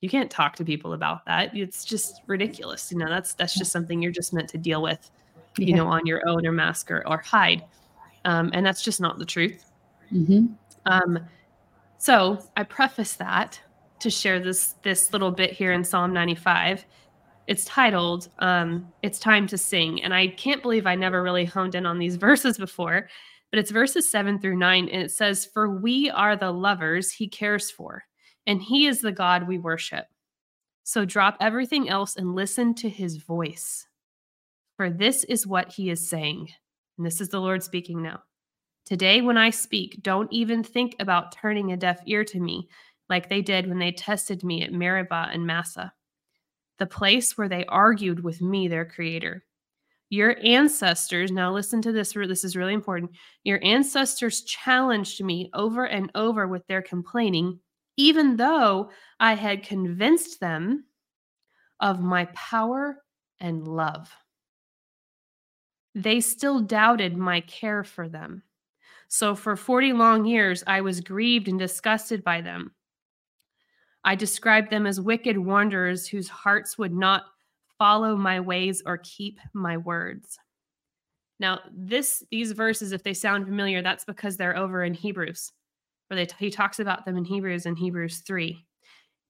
Speaker 2: You can't talk to people about that. It's just ridiculous. You know, that's that's just something you're just meant to deal with, you yeah. know, on your own or mask or, or hide. Um, and that's just not the truth. Mm-hmm. Um, so I preface that to share this this little bit here in Psalm 95 it's titled um, It's Time to Sing. And I can't believe I never really honed in on these (laughs) verses before, but it's verses seven through nine. And it says, For we are the lovers he cares for, and he is the God we worship. So drop everything else and listen to his voice. For this is what he is saying. And this is the Lord speaking now. Today, when I speak, don't even think about turning a deaf ear to me like they did when they tested me at Meribah and Massah, the place where they argued with me, their creator. Your ancestors, now listen to this, this is really important. Your ancestors challenged me over and over with their complaining, even though I had convinced them of my power and love. They still doubted my care for them. So for 40 long years, I was grieved and disgusted by them. I described them as wicked wanderers whose hearts would not follow my ways or keep my words. Now, this these verses, if they sound familiar, that's because they're over in Hebrews, where they, he talks about them in Hebrews and Hebrews three.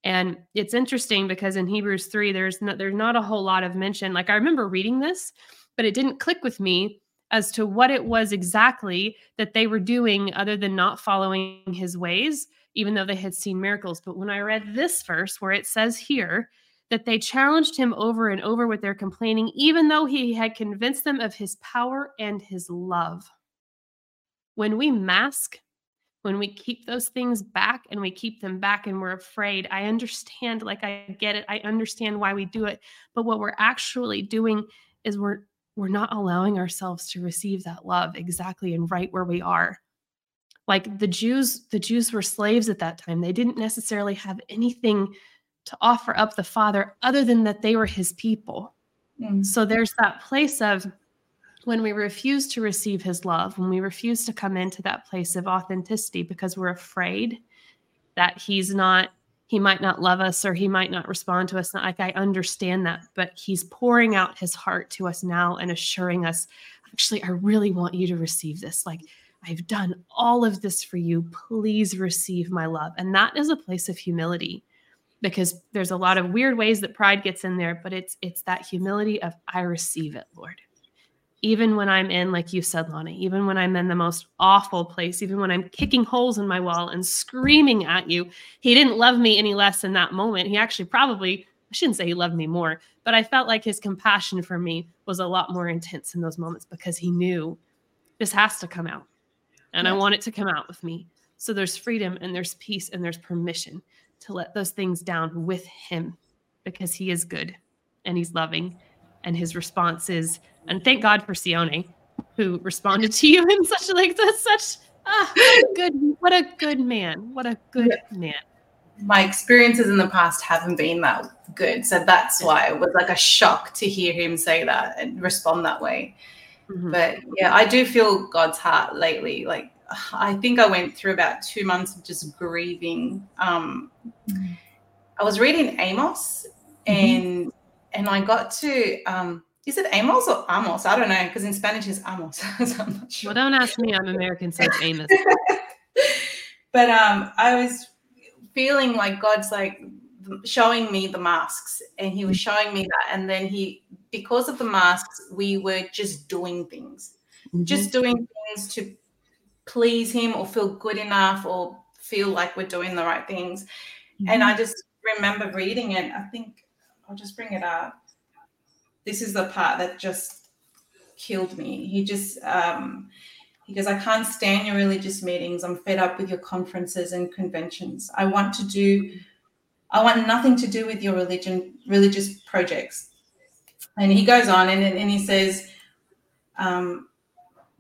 Speaker 2: And it's interesting because in Hebrews three, there's not, there's not a whole lot of mention. Like I remember reading this, but it didn't click with me as to what it was exactly that they were doing other than not following his ways even though they had seen miracles. But when I read this verse where it says here that they challenged him over and over with their complaining, even though he had convinced them of his power and his love. When we mask, when we keep those things back and we keep them back and we're afraid, I understand, like I get it, I understand why we do it. But what we're actually doing is we're we're not allowing ourselves to receive that love exactly and right where we are like the jews the jews were slaves at that time they didn't necessarily have anything to offer up the father other than that they were his people mm. so there's that place of when we refuse to receive his love when we refuse to come into that place of authenticity because we're afraid that he's not he might not love us or he might not respond to us like i understand that but he's pouring out his heart to us now and assuring us actually i really want you to receive this like I've done all of this for you. Please receive my love. And that is a place of humility because there's a lot of weird ways that pride gets in there, but it's it's that humility of I receive it, Lord. Even when I'm in, like you said, Lana, even when I'm in the most awful place, even when I'm kicking holes in my wall and screaming at you, he didn't love me any less in that moment. He actually probably, I shouldn't say he loved me more, but I felt like his compassion for me was a lot more intense in those moments because he knew this has to come out and yes. I want it to come out with me. So there's freedom and there's peace and there's permission to let those things down with him because he is good and he's loving and his response is and thank God for Sione who responded to you (laughs) in such like that's such ah, what a good what a good man what a good yeah. man
Speaker 3: my experiences in the past haven't been that good so that's why it was like a shock to hear him say that and respond that way Mm-hmm. But yeah, I do feel God's heart lately. Like (sighs) I think I went through about two months of just grieving. Um, mm-hmm. I was reading Amos, mm-hmm. and and I got to um, is it Amos or Amos? I don't know because in Spanish it's Amos. (laughs) so
Speaker 2: I'm not sure. Well, don't ask me. I'm American, so it's Amos. (laughs)
Speaker 3: but um, I was feeling like God's like showing me the masks and he was showing me that and then he because of the masks we were just doing things mm-hmm. just doing things to please him or feel good enough or feel like we're doing the right things mm-hmm. and i just remember reading it i think i'll just bring it up this is the part that just killed me he just um he goes, I can't stand your religious meetings. I'm fed up with your conferences and conventions. I want to do I want nothing to do with your religion, religious projects. And he goes on and, and he says, um,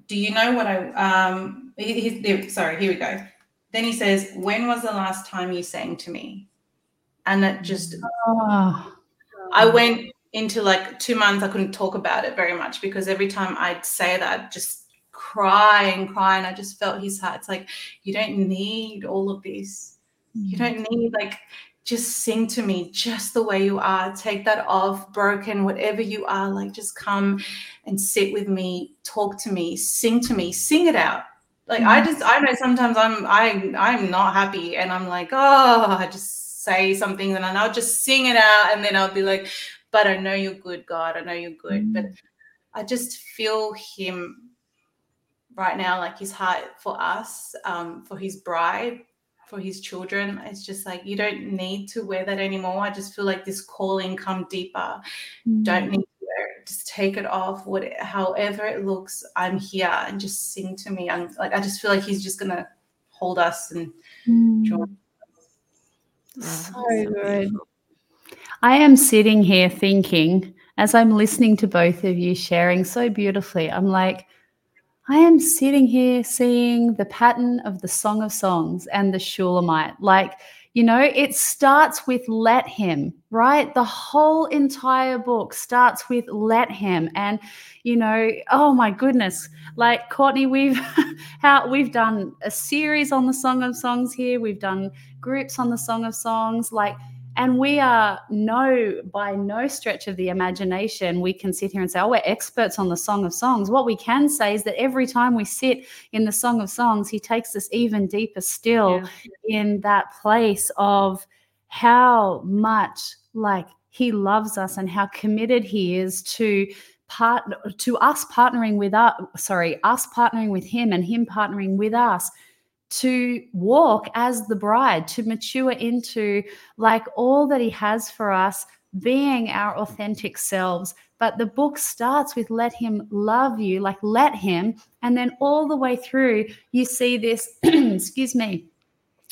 Speaker 3: do you know what I um he, he, sorry, here we go. Then he says, When was the last time you sang to me? And it just oh. I went into like two months, I couldn't talk about it very much because every time I'd say that, just cry and cry. And I just felt his heart. It's like, you don't need all of this. You mm. don't need like just sing to me just the way you are. Take that off, broken, whatever you are. Like, just come and sit with me, talk to me, sing to me, sing it out. Like. I just, I know sometimes I'm, I, I'm not happy, and I'm like, oh, I just say something, and I'll just sing it out, and then I'll be like, but I know you're good, God. I know you're good, but I just feel Him right now, like His heart for us, um, for His bride for his children. It's just like you don't need to wear that anymore. I just feel like this calling come deeper. Mm. Don't need to wear it. Just take it off. What however it looks, I'm here and just sing to me. I'm like I just feel like he's just gonna hold us and mm. join.
Speaker 1: So good. I am sitting here thinking as I'm listening to both of you sharing so beautifully, I'm like, I am sitting here seeing the pattern of the Song of Songs and the Shulamite. Like, you know, it starts with let him, right? The whole entire book starts with let him. And, you know, oh my goodness. Like Courtney, we've (laughs) how we've done a series on the Song of Songs here. We've done groups on the Song of Songs. Like and we are no, by no stretch of the imagination, we can sit here and say, oh, we're experts on the Song of Songs. What we can say is that every time we sit in the Song of Songs, he takes us even deeper still yeah. in that place of how much like he loves us and how committed he is to part to us partnering with us sorry us partnering with him and him partnering with us to walk as the bride, to mature into like all that He has for us, being our authentic selves. But the book starts with let Him love you, like let Him. And then all the way through, you see this, (clears throat) excuse me,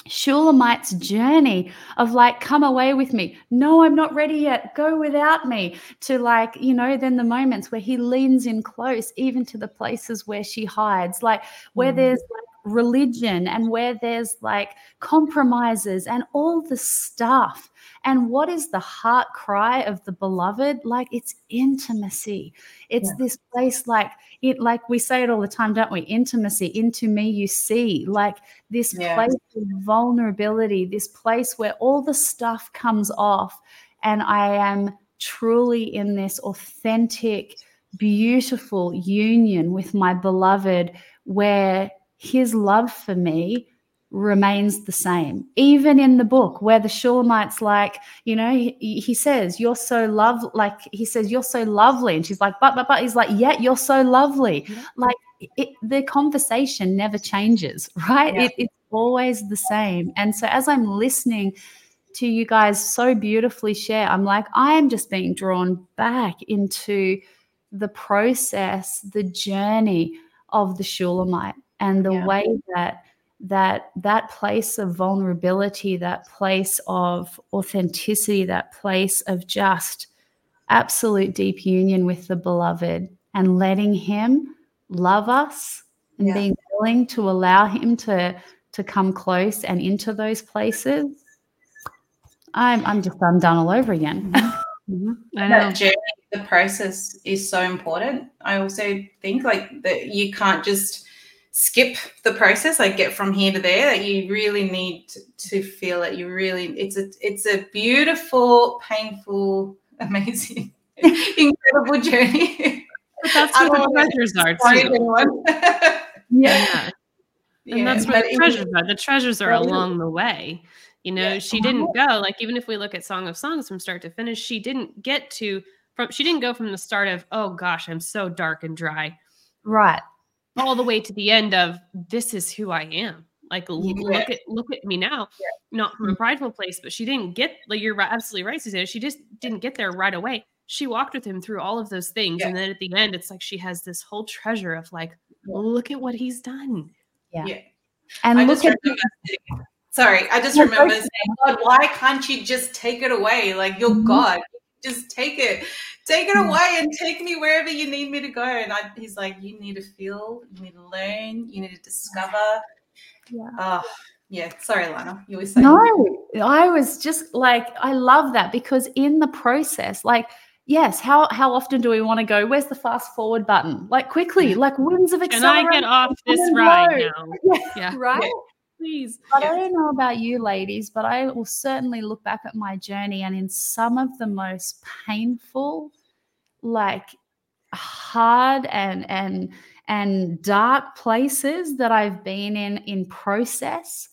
Speaker 1: Shulamite's journey of like, come away with me. No, I'm not ready yet. Go without me. To like, you know, then the moments where he leans in close, even to the places where she hides, like where mm. there's like religion and where there's like compromises and all the stuff. And what is the heart cry of the beloved? Like it's intimacy. It's yeah. this place like it like we say it all the time, don't we? Intimacy, into me you see. Like this yeah. place of vulnerability, this place where all the stuff comes off and I am truly in this authentic beautiful union with my beloved where his love for me remains the same. Even in the book where the Shulamite's like, you know, he, he, says, You're so love like he says, You're so lovely. And she's like, but but but he's like, Yeah, you're so lovely. Yeah. Like it, the conversation never changes, (laughs) right? Yeah. It, it's always the same. And so as I'm listening to you guys so beautifully share, I'm like, I am just being drawn back into the process, the journey of the Shulamite and the yeah. way that that that place of vulnerability that place of authenticity that place of just absolute deep union with the beloved and letting him love us and yeah. being willing to allow him to to come close and into those places i'm i'm just undone all over again
Speaker 3: mm-hmm. i know journey, the process is so important i also think like that you can't just skip the process like get from here to there that you really need to, to feel that you really it's a it's a beautiful painful (laughs) amazing (laughs) incredible journey.
Speaker 2: But that's what the treasures are too. (laughs) yeah. And yeah, that's where the treasures are. The treasures are along the way. You know yeah. she didn't go like even if we look at song of songs from start to finish she didn't get to from she didn't go from the start of oh gosh i'm so dark and dry.
Speaker 1: Right
Speaker 2: all the way to the end of this is who I am. Like yeah. look at look at me now, yeah. not from a mm-hmm. prideful place, but she didn't get like you're absolutely right, Suzanne. She just didn't get there right away. She walked with him through all of those things, yeah. and then at the end, it's like she has this whole treasure of like, look at what he's done.
Speaker 1: Yeah,
Speaker 3: and I look at. Sorry, I just remember saying, God, why can't you just take it away? Like you're mm-hmm. God, just take it, take it hmm. away, and take me wherever you need me to go. And I, he's like, you need to feel, you need to learn, you need to discover. Yeah. Oh, yeah. Sorry, Lana. You were saying.
Speaker 1: No, I was just like, I love that because in the process, like yes how how often do we want to go where's the fast forward button like quickly (laughs) like winds of acceleration
Speaker 2: can i get off this ride now (laughs)
Speaker 1: yeah, yeah. right yeah. Please but i don't know about you ladies but i will certainly look back at my journey and in some of the most painful like hard and and and dark places that i've been in in process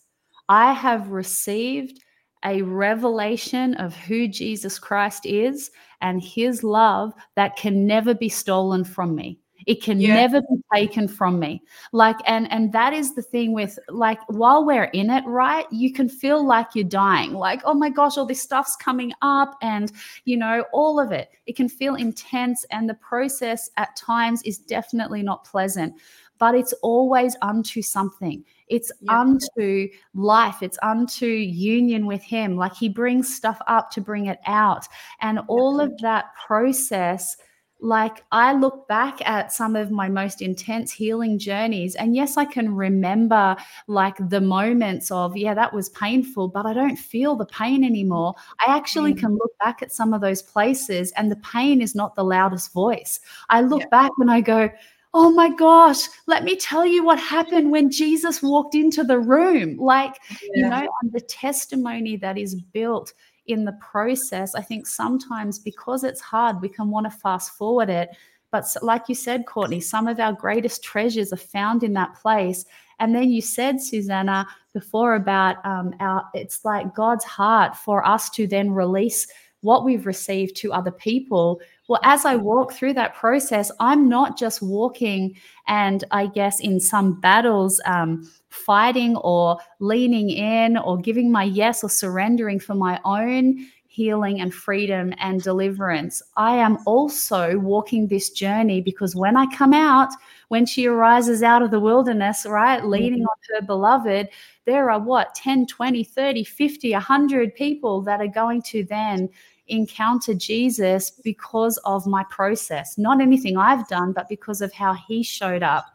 Speaker 1: i have received a revelation of who Jesus Christ is and his love that can never be stolen from me. It can yeah. never be taken from me. Like, and and that is the thing with like while we're in it, right? You can feel like you're dying, like, oh my gosh, all this stuff's coming up, and you know, all of it. It can feel intense, and the process at times is definitely not pleasant, but it's always unto something. It's yeah. unto life, it's unto union with Him. Like He brings stuff up to bring it out. And all of that process like I look back at some of my most intense healing journeys, and yes, I can remember like the moments of, yeah, that was painful, but I don't feel the pain anymore. I actually mm. can look back at some of those places, and the pain is not the loudest voice. I look yeah. back and I go, oh my gosh, let me tell you what happened when Jesus walked into the room. Like, yeah. you know, and the testimony that is built in the process. I think sometimes because it's hard, we can want to fast forward it. But like you said, Courtney, some of our greatest treasures are found in that place. And then you said, Susana, before about um, our, it's like God's heart for us to then release what we've received to other people well, as I walk through that process, I'm not just walking and I guess in some battles, um, fighting or leaning in or giving my yes or surrendering for my own healing and freedom and deliverance. I am also walking this journey because when I come out, when she arises out of the wilderness, right, leaning mm-hmm. on her beloved, there are what 10, 20, 30, 50, 100 people that are going to then encounter Jesus because of my process, not anything I've done, but because of how he showed up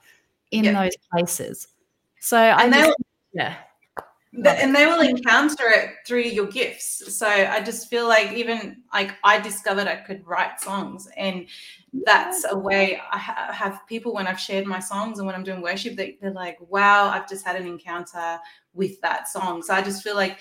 Speaker 1: in yeah. those places. So and I, just, yeah.
Speaker 3: And they will encounter it through your gifts. So I just feel like even like I discovered I could write songs, and that's a way I have people when I've shared my songs and when I'm doing worship, they, they're like, "Wow, I've just had an encounter with that song." So I just feel like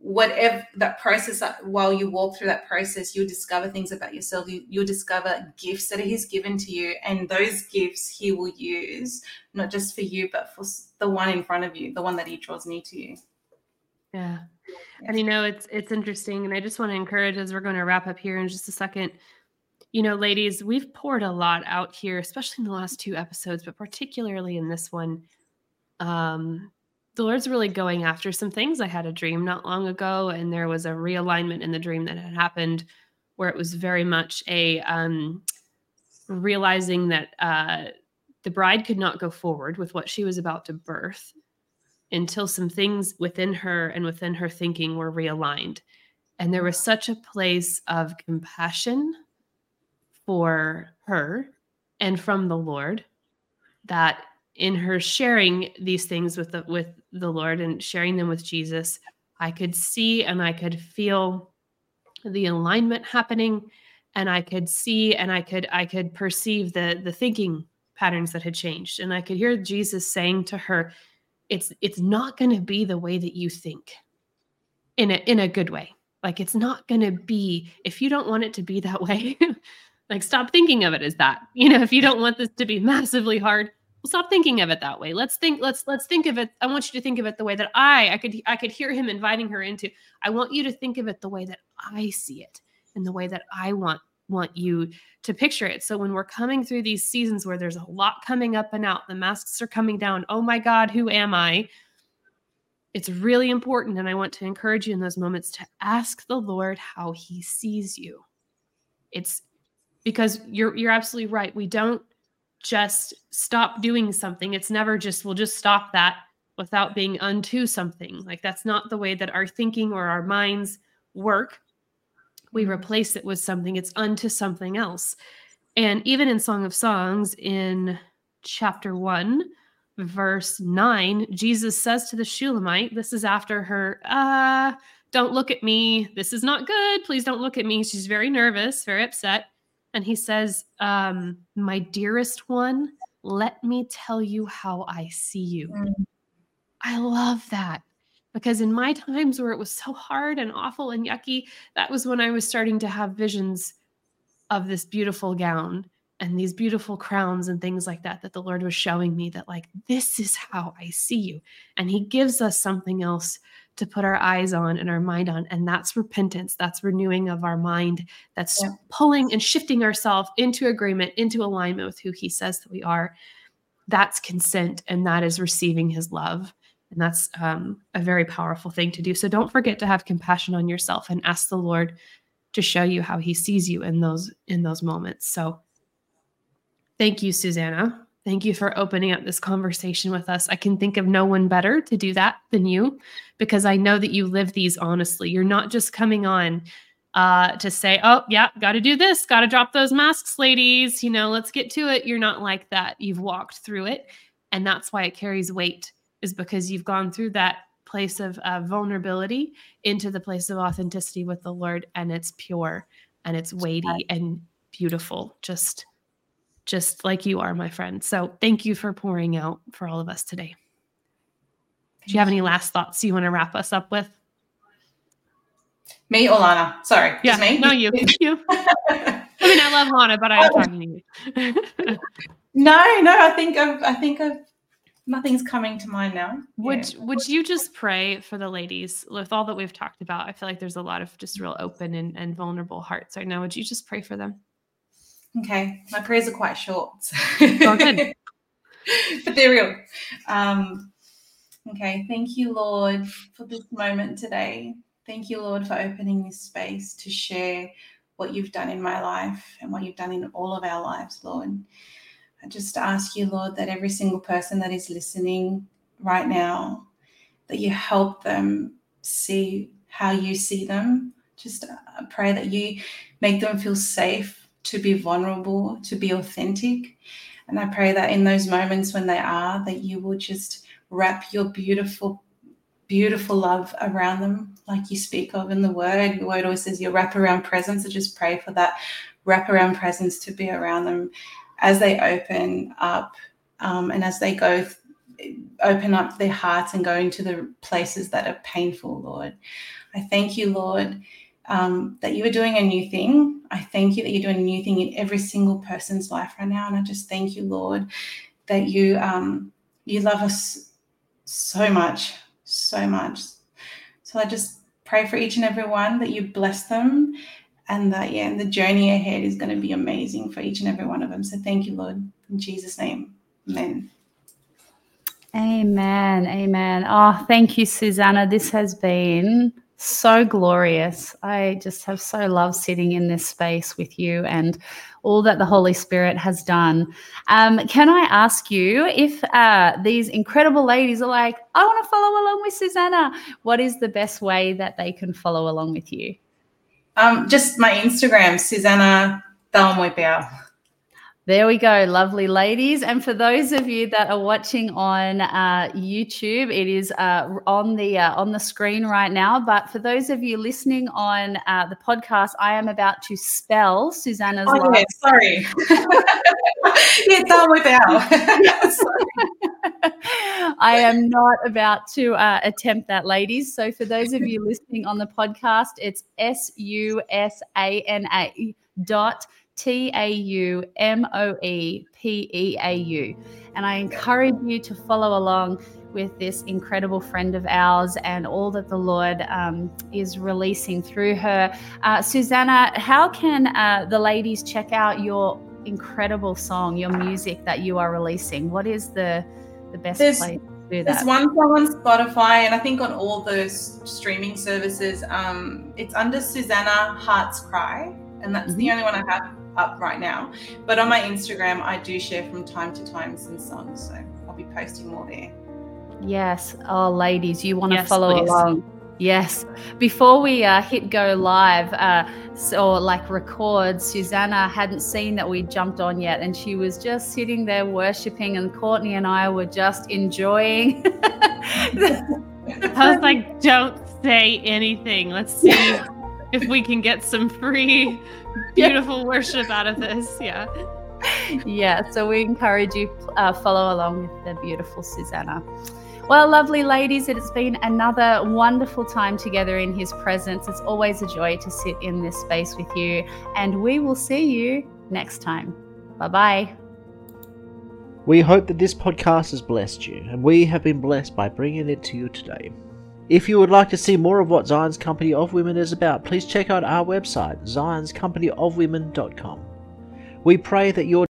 Speaker 3: whatever that process while you walk through that process you'll discover things about yourself. You, you'll discover gifts that he's given to you and those gifts he will use not just for you but for the one in front of you the one that he draws near to you.
Speaker 2: Yeah. And you know it's it's interesting and i just want to encourage as we're going to wrap up here in just a second you know ladies we've poured a lot out here especially in the last two episodes but particularly in this one um the Lord's really going after some things. I had a dream not long ago, and there was a realignment in the dream that had happened where it was very much a um, realizing that uh, the bride could not go forward with what she was about to birth until some things within her and within her thinking were realigned. And there was such a place of compassion for her and from the Lord that in her sharing these things with the with the Lord and sharing them with Jesus, I could see and I could feel the alignment happening. And I could see and I could I could perceive the the thinking patterns that had changed. And I could hear Jesus saying to her it's it's not going to be the way that you think in a in a good way. Like it's not going to be if you don't want it to be that way (laughs) like stop thinking of it as that. You know if you don't want this to be massively hard well, stop thinking of it that way. Let's think, let's let's think of it. I want you to think of it the way that I I could I could hear him inviting her into. I want you to think of it the way that I see it and the way that I want want you to picture it. So when we're coming through these seasons where there's a lot coming up and out, the masks are coming down. Oh my God, who am I? It's really important. And I want to encourage you in those moments to ask the Lord how he sees you. It's because you're you're absolutely right. We don't just stop doing something. It's never just, we'll just stop that without being unto something. Like that's not the way that our thinking or our minds work. we replace it with something, it's unto something else. And even in Song of Songs, in chapter 1, verse 9, Jesus says to the Shulamite, this is after her, uh, don't look at me. This is not good. Please don't look at me. She's very nervous, very upset. And he says, um, My dearest one, let me tell you how I see you. Mm. I love that because in my times where it was so hard and awful and yucky, that was when I was starting to have visions of this beautiful gown and these beautiful crowns and things like that that the Lord was showing me that like this is how I see you and he gives us something else to put our eyes on and our mind on and that's repentance that's renewing of our mind that's yeah. pulling and shifting ourselves into agreement into alignment with who he says that we are. That's consent and that is receiving his love and that's um, a very powerful thing to do. So don't forget to have compassion on yourself and ask the lord to show you how he sees you in those in those moments. So thank you susana thank you for opening up this conversation with us i can think of no one better to do that than you because i know that you live these honestly you're not just coming on uh, to say, oh, yeah, got to do this, got to drop those masks, ladies. You know, let's get to it. You're not like that. You've walked through it. And that's why it carries weight, is because you've gone through that place of uh, vulnerability into the place of authenticity with the Lord. And it's pure and it's weighty and beautiful, just just like you are, my friend. So thank you for pouring out for all of us today. Do you have any last thoughts you want to wrap us up with?
Speaker 3: Me or Lana? Sorry.
Speaker 2: Yeah, me? no, you. (laughs) you. I mean, I love Lana, but I'm talking to you. (laughs)
Speaker 3: no, no, I think I've, I think I've, nothing's coming to mind now.
Speaker 2: Would yeah. Would you just pray for the ladies with all that we've talked about? I feel like there's a lot of just real open and, and vulnerable hearts right now. Would you just pray for them?
Speaker 3: Okay, my prayers are quite short. oh, good. (laughs) but they're real. Um, okay, thank you, Lord, for this moment today. Thank you, Lord, for opening this space to share what you've done in my life and what you've done in all of our lives, Lord. I just ask you, Lord, that every single person that is listening right now, that you help them see how you see them. Just uh, pray that you make them feel safe to be vulnerable, to be authentic. And I pray that in those moments when they are, that you will just wrap your beautiful beautiful love around them, like you speak of in the word. Your word always says your wraparound presence. So just pray for that wraparound presence to be around them as they open up um, and as they go open up their hearts and go into the places that are painful, Lord. I thank you, Lord, um, that you are doing a new thing. I thank you that you're doing a new thing in every single person's life right now. And I just thank you, Lord, that you um, you love us so much so much. So I just pray for each and every one that you bless them and that, yeah, and the journey ahead is going to be amazing for each and every one of them. So thank you, Lord. In Jesus' name, amen.
Speaker 1: Amen. Amen. Oh, thank you, Susana. This has been so glorious. I just have so loved sitting in this space with you and all that the Holy Spirit has done. Um, can I ask you if uh, these incredible ladies are like, I want to follow along with Susana, what is the best way that they can follow along with you?
Speaker 3: Um, just my Instagram, Susana Taumoepeau.
Speaker 1: There we go, lovely ladies. And for those of you that are watching on uh, YouTube, it is uh, on the uh, on the screen right now. But for those of you listening on uh, the podcast, I am about to spell Susana's.
Speaker 3: Oh, yeah, sorry. yeah, (laughs) done without. (laughs)
Speaker 1: I am not about to uh, attempt that, ladies. So for those of you listening on the podcast, it's S U S A N A dot T A U M O E P E A U. And I encourage you to follow along with this incredible friend of ours and all that the Lord um, is releasing through her. Uh, Susana, how can uh, the ladies check out your incredible song, your music that you are releasing? What is the, the best there's, place?
Speaker 3: To do that? There's one song on Spotify, and I think on all those streaming services. Um, it's under Susana Heart's Cry, and that's mm-hmm. the only one I have up right now. But on my Instagram, I do share from time to time some songs. So I'll be posting more there.
Speaker 1: Yes. Oh, ladies, you want to yes, follow please. along. Yes. Before we uh, hit go live uh, or like record, Susana hadn't seen that we jumped on yet, and she was just sitting there worshiping, and Courtney and I were just enjoying.
Speaker 2: I was like, "Don't say anything. Let's see (laughs) if we can get some free, (laughs) beautiful worship out of this." Yeah.
Speaker 1: Yeah. So we encourage you uh, follow along with the beautiful Susana. Well, lovely ladies, it has been another wonderful time together in His presence. It's always a joy to sit in this space with you, and we will see you next time. Bye bye.
Speaker 4: We hope that this podcast has blessed you, and we have been blessed by bringing it to you today. If you would like to see more of what Zion's Company of Women is about, please check out our website, zionscompanyofwomen.com. We pray that your